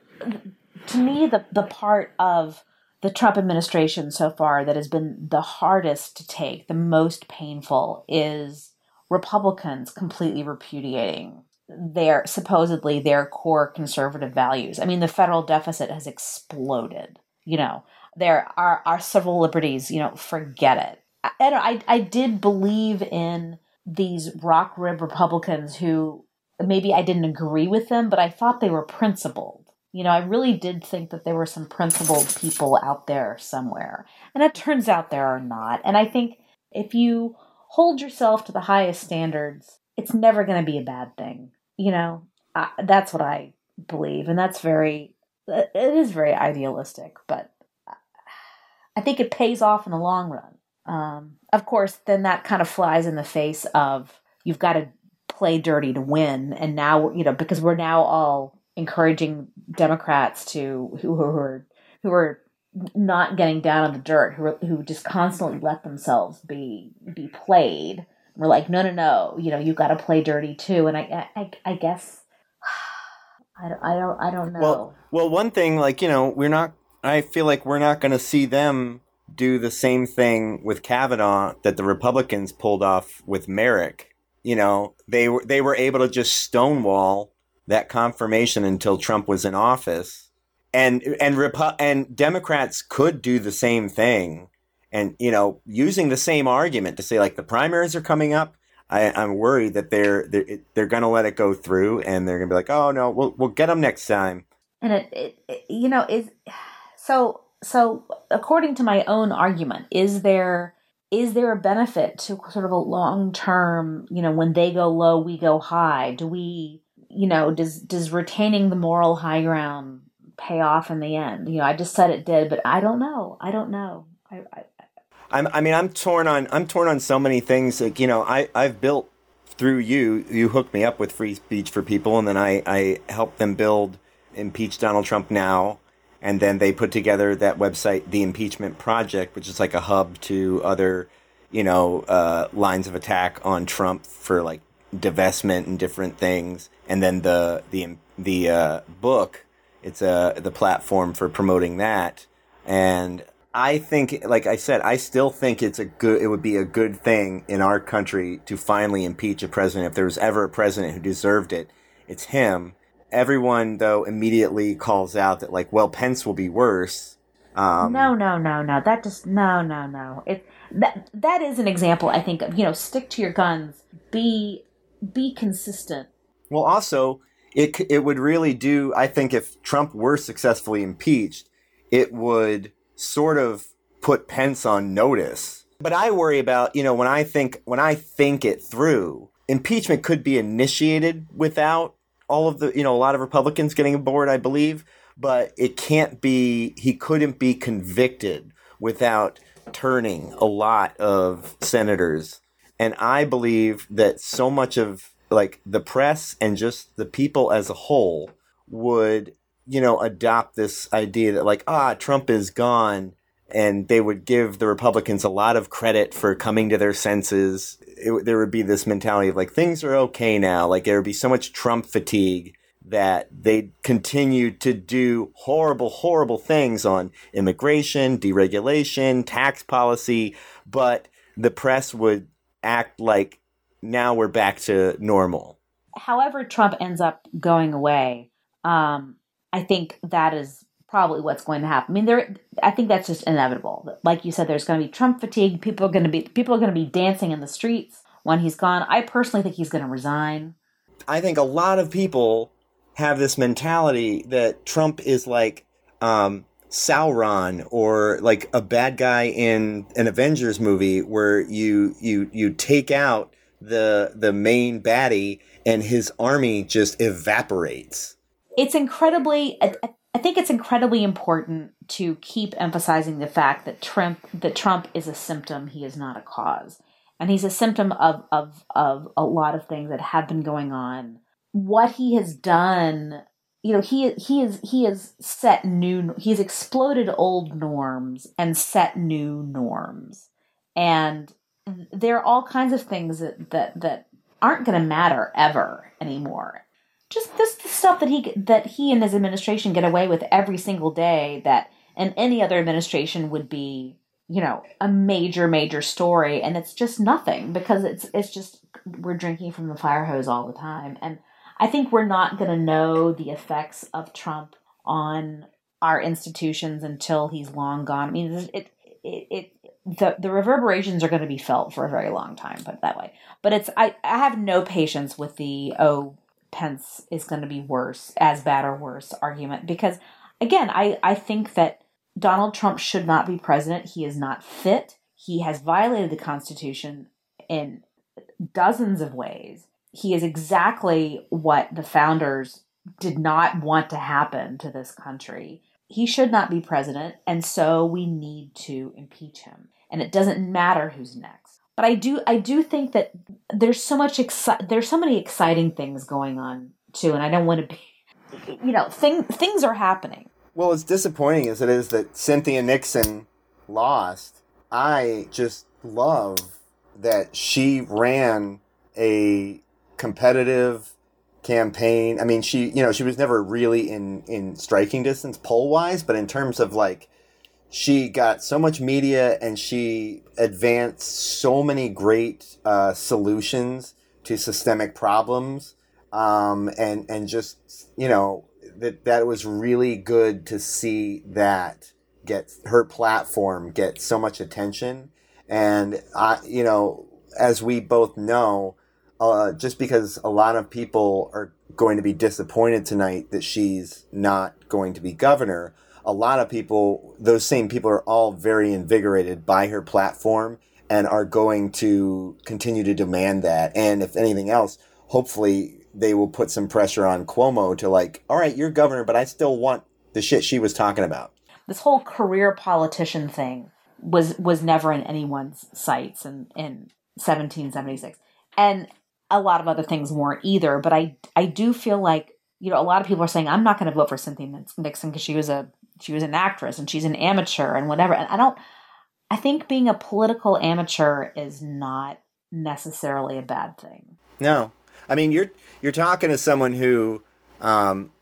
to me the the part of the Trump administration so far that has been the hardest to take, the most painful is Republicans completely repudiating their supposedly their core conservative values. I mean, the federal deficit has exploded. You know, there are our civil liberties. You know, forget it. I, I, I did believe in these rock rib Republicans who maybe I didn't agree with them, but I thought they were principled. You know, I really did think that there were some principled people out there somewhere. And it turns out there are not. And I think if you hold yourself to the highest standards, it's never going to be a bad thing. You know, I, that's what I believe. And that's very, it is very idealistic, but I think it pays off in the long run. Um, of course, then that kind of flies in the face of you've got to play dirty to win, and now you know because we're now all encouraging Democrats to who, who are who are not getting down on the dirt, who who just constantly let themselves be be played we're like, no, no, no, you know, you got to play dirty too. And I, I, I guess, I don't, I don't, I don't know. Well, well, one thing, like you know, we're not. I feel like we're not going to see them do the same thing with Kavanaugh that the Republicans pulled off with Merrick. You know, they were they were able to just stonewall that confirmation until Trump was in office, and and Repu- and Democrats could do the same thing, and you know, using the same argument to say like the primaries are coming up. I, I'm worried that they're they're, they're going to let it go through, and they're going to be like, oh no, we'll we'll get them next time. and it, it, it you know is so so according to my own argument is there is there a benefit to sort of a long term you know when they go low we go high do we you know does does retaining the moral high ground pay off in the end you know i just said it did but i don't know i don't know I, I, I'm, I mean, I'm torn on. I'm torn on so many things. Like you know, I I've built through you. You hooked me up with free speech for people, and then I I helped them build impeach Donald Trump now, and then they put together that website, the Impeachment Project, which is like a hub to other, you know, uh, lines of attack on Trump for like divestment and different things, and then the the the uh, book. It's a the platform for promoting that, and I think, like I said, I still think it's a good. It would be a good thing in our country to finally impeach a president. If there was ever a president who deserved it, it's him. Everyone, though, immediately calls out that, like, well, Pence will be worse. Um, no no no no that just no no no it that that is an example i think of you know stick to your guns be be consistent Well, also, it it would really do. I think if Trump were successfully impeached, it would sort of put Pence on notice. But I worry about you know when I think when I think it through, impeachment could be initiated without all of the you know a lot of Republicans getting aboard. I believe, but it can't be. He couldn't be convicted without turning a lot of senators and I believe that so much of like the press and just the people as a whole would, you know, adopt this idea that like, ah, Trump is gone. And they would give the Republicans a lot of credit for coming to their senses. It, there would be this mentality of like, things are okay now. Like, there would be so much Trump fatigue that they'd continue to do horrible, horrible things on immigration, deregulation, tax policy. But the press would act like now we're back to normal. however Trump ends up going away, um, I think that is probably what's going to happen. I mean, there, I think that's just inevitable. Like you said, there's going to be Trump fatigue. People are going to be people are going to be dancing in the streets when he's gone. I personally think he's going to resign. I think a lot of people have this mentality that Trump is like um, Sauron or like a bad guy in an Avengers movie where you you you take out the the main baddie and his army just evaporates. It's incredibly. I, I- I think it's incredibly important to keep emphasizing the fact that Trump that Trump is a symptom. He is not a cause, and he's a symptom of of of a lot of things that have been going on. What he has done, you know, he he is he has set new. He's exploded old norms and set new norms, and there are all kinds of things that that that aren't going to matter ever anymore just this the stuff that he that he and his administration get away with every single day that in any other administration would be you know a major major story and it's just nothing because it's it's just we're drinking from the fire hose all the time. And i think we're not going to know the effects of trump on our institutions until he's long gone. I mean it it, it the the reverberations are going to be felt for a very long time put it that way. But it's i i have no patience with the oh Pence is going to be worse, as bad or worse argument. Because again, I, I think that Donald Trump should not be president. He is not fit. He has violated the Constitution in dozens of ways. He is exactly what the founders did not want to happen to this country. He should not be president, and so we need to impeach him. And it doesn't matter who's next but I do I do think that there's so much exci- there's so many exciting things going on too, and I don't want to be, you know, thing things are happening. Well, as disappointing as it is that Cynthia Nixon lost, I just love that she ran a competitive campaign. I mean, she you know she was never really in in striking distance poll wise, but in terms of like she got so much media and she advanced so many great uh, solutions to systemic problems um, and and just you know that that was really good to see that get her platform get so much attention. And I you know as we both know uh, just because a lot of people are going to be disappointed tonight that she's not going to be governor a lot of people those same people are all very invigorated by her platform and are going to continue to demand that and if anything else hopefully they will put some pressure on Cuomo to like, all right, you're governor, but I still want the shit she was talking about. This whole career politician thing was was never in anyone's sights in, in 1776. And a lot of other things weren't either, but I I do feel like, you know, a lot of people are saying I'm not going to vote for Cynthia Nixon because she was a she was an actress and she's an amateur and whatever. And I don't I think being a political amateur is not necessarily a bad thing. No. I mean, you're you're talking to someone who, um,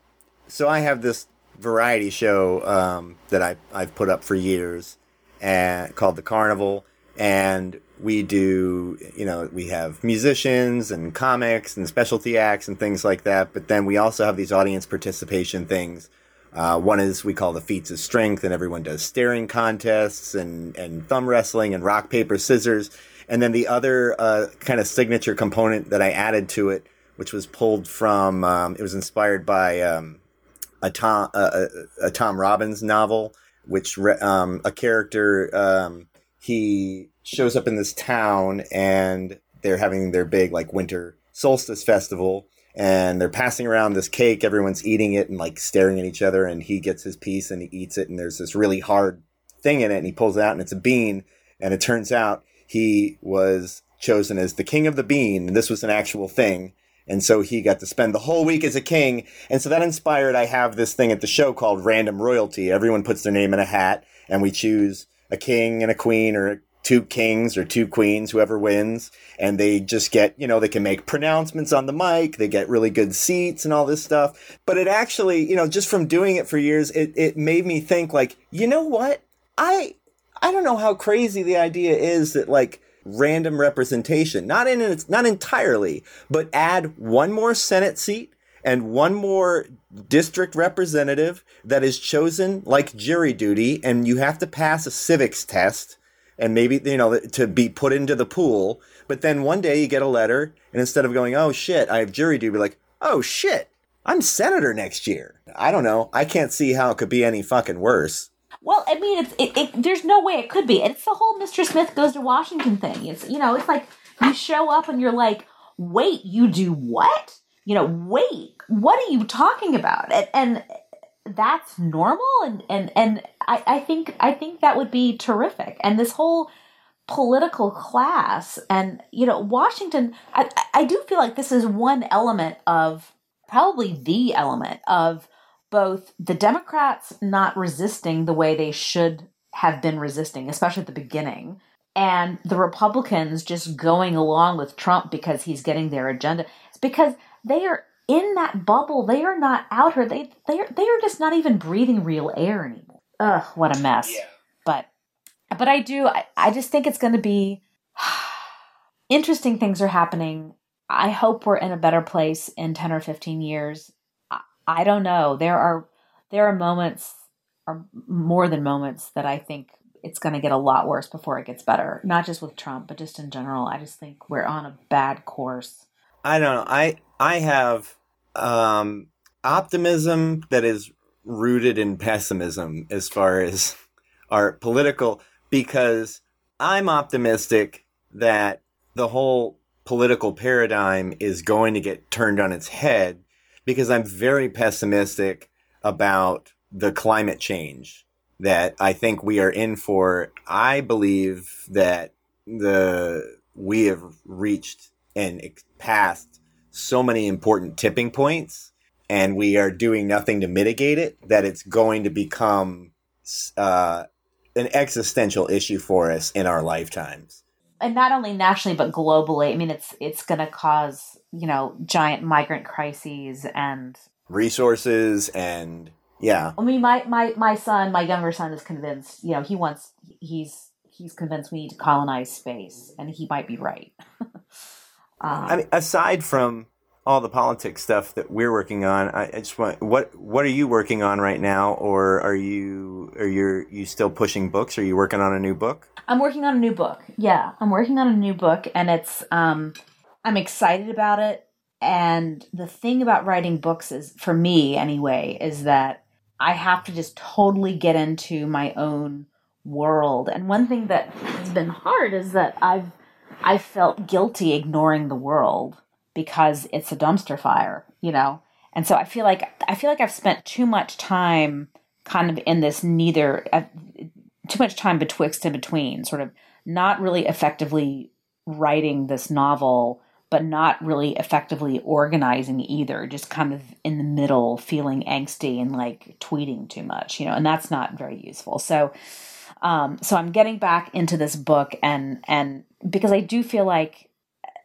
so I have this variety show um, that I I've put up for years, and called the Carnival, and we do you know we have musicians and comics and specialty acts and things like that, but then we also have these audience participation things. Uh, one is we call the feats of strength, and everyone does staring contests and and thumb wrestling and rock paper scissors. And then the other uh, kind of signature component that I added to it which was pulled from. Um, it was inspired by um, a Tom a, a, Tom Robbins novel, which um, a character um, he shows up in this town and they're having their big like winter solstice festival and they're passing around this cake everyone's eating it and like staring at each other and he gets his piece and he eats it and there's this really hard thing in it and he pulls it out and it's a bean and it turns out he was chosen as the king of the bean and this was an actual thing and so he got to spend the whole week as a king. And so that inspired, I have this thing at the show called Random Royalty. Everyone puts their name in a hat and we choose a king and a queen or two kings or two queens, whoever wins. And they just get, you know, they can make pronouncements on the mic. They get really good seats and all this stuff. But it actually, you know, just from doing it for years, it, it made me think like, you know what? I, I don't know how crazy the idea is that like, random representation, not in its not entirely, but add one more Senate seat and one more district representative that is chosen like jury duty, and you have to pass a civics test and maybe you know to be put into the pool. But then one day you get a letter, and instead of going, "Oh shit, I have jury duty," like, "Oh shit, I'm senator next year." I don't know. I can't see how it could be any fucking worse. Well, I mean, it's it, it, There's no way it could be. It's the whole Mr. Smith goes to Washington thing. It's you know, it's like you show up and you're like, wait, you do what? You know, wait, what are you talking about? And, and that's normal. And and and I, I think I think that would be terrific. And this whole political class and you know washington I, I do feel like this is one element of probably the element of both the Democrats not resisting the way they should have been resisting, especially at the beginning, and the Republicans just going along with Trump because he's getting their agenda. It's because they are in that bubble. They are not out here. They they are they are just not even breathing real air anymore. Ugh, what a mess. Yeah. But but I do I, I just think it's going to be interesting things are happening. I hope we're in a better place in 10 or 15 years I don't know. There are there are moments or more than moments that I think it's going to get a lot worse before it gets better. Not just with Trump, but just in general. I just think we're on a bad course. I don't know. I I have um, optimism that is rooted in pessimism as far as our political because I'm optimistic that the whole political paradigm is going to get turned on its head because I'm very pessimistic about the climate change that I think we are in for. I believe that the we have reached and passed so many important tipping points and we are doing nothing to mitigate it that it's going to become uh, an existential issue for us in our lifetimes. and not only nationally but globally. I mean, it's it's going to cause you know giant migrant crises and resources and yeah. I mean, my my my son, my younger son, is convinced. You know, he wants he's he's convinced we need to colonize space, and he might be right. um, I mean, aside from all the politics stuff that we're working on, I, I, just want what what are you working on right now, or are you are you you still pushing books? Are you working on a new book? I'm working on a new book. Yeah, I'm working on a new book, and it's um, I'm excited about it. And the thing about writing books is, for me anyway, is that I have to just totally get into my own world. And one thing that has been hard is that I've I felt guilty ignoring the world because it's a dumpster fire, you know. And so I feel like I feel like I've spent too much time kind of in this neither uh, too much time betwixt and between, sort of not really effectively writing this novel, but not really effectively organizing either, just kind of in the middle, feeling angsty and like tweeting too much, you know, and that's not very useful. So um, so I'm getting back into this book and and because I do feel like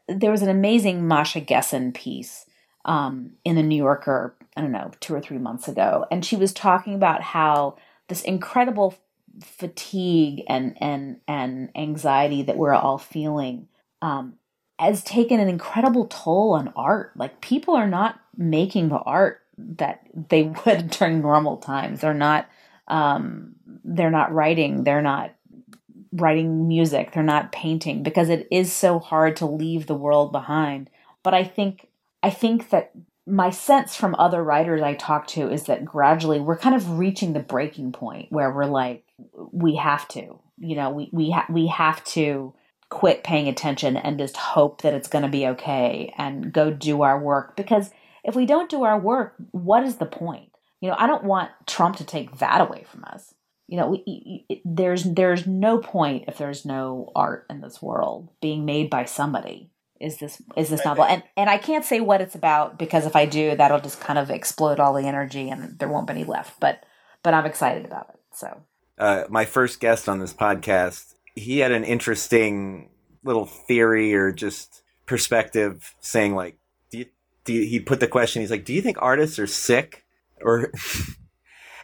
there was an amazing Masha Gessen piece um, in the New Yorker, I don't know, two or three months ago, and she was talking about how this incredible fatigue and and and anxiety that we're all feeling um, has taken an incredible toll on art. Like people are not making the art that they would during normal times. They're not um, they're not writing. They're not writing music. They're not painting because it is so hard to leave the world behind. But I think I think that my sense from other writers I talk to is that gradually we're kind of reaching the breaking point where we're like we have to, you know, we we ha- we have to quit paying attention and just hope that it's going to be okay and go do our work because if we don't do our work, what is the point? You know, I don't want Trump to take that away from us you know there's there's no point if there's no art in this world being made by somebody. Is this is this novel? and and i can't say what it's about because if i do that'll just kind of explode all the energy and there won't be any left but but i'm excited about it so. Uh, my first guest on this podcast he had an interesting little theory or just perspective saying like do you, do you, he put the question he's like do you think artists are sick or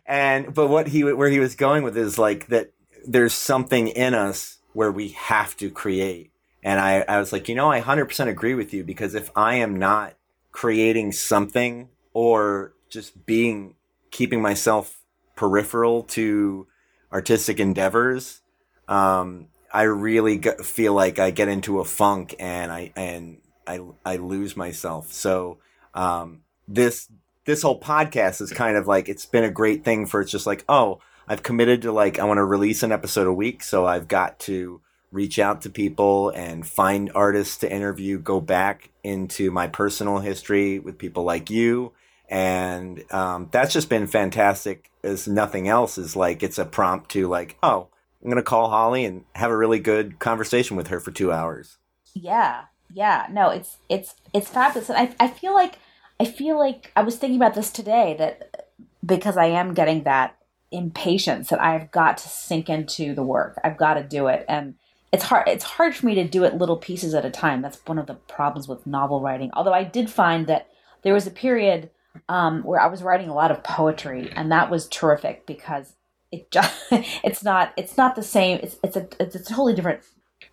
and but what he where he was going with is like that there's something in us where we have to create. And i i was like you know i 100% agree with you because if i am not creating something or just being keeping myself peripheral to artistic endeavors um, i really feel like i get into a funk and i and i i lose myself. So um, this this whole podcast is kind of like it's been a great thing for it's just like oh i've committed to like i want to release an episode a week so i've got to reach out to people and find artists to interview go back into my personal history with people like you. And um, that's just been fantastic. As nothing else is like it's a prompt to like oh i'm gonna call holly and have a really good conversation with her for two hours. Yeah yeah. No it's it's it's fabulous. And i, I feel like I feel like I was thinking about this today that because I am getting that impatience that I've got to sink into the work. I've got to do it and it's hard it's hard for me to do it little pieces at a time. That's one of the problems with novel writing. Although I did find that there was a period um, where I was writing a lot of poetry and that was terrific because it just it's not it's not the same it's it's a it's a totally different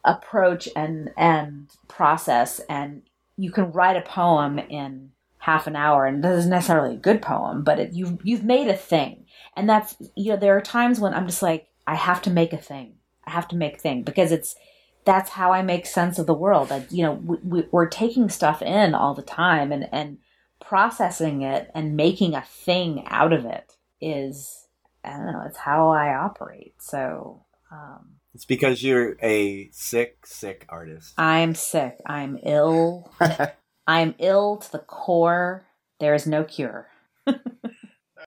approach and and process and you can write a poem in half an hour and this isn't necessarily a good poem but it, you've you've made a thing. And that's you know there are times when i'm just like i have to make a thing. I have to make a thing because it's that's how i make sense of the world. That you know we, we're taking stuff in all the time and and processing it and making a thing out of it is i don't know it's how i operate. So um it's because you're a sick sick artist. I'm sick. I'm ill I am ill to the core. There is no cure.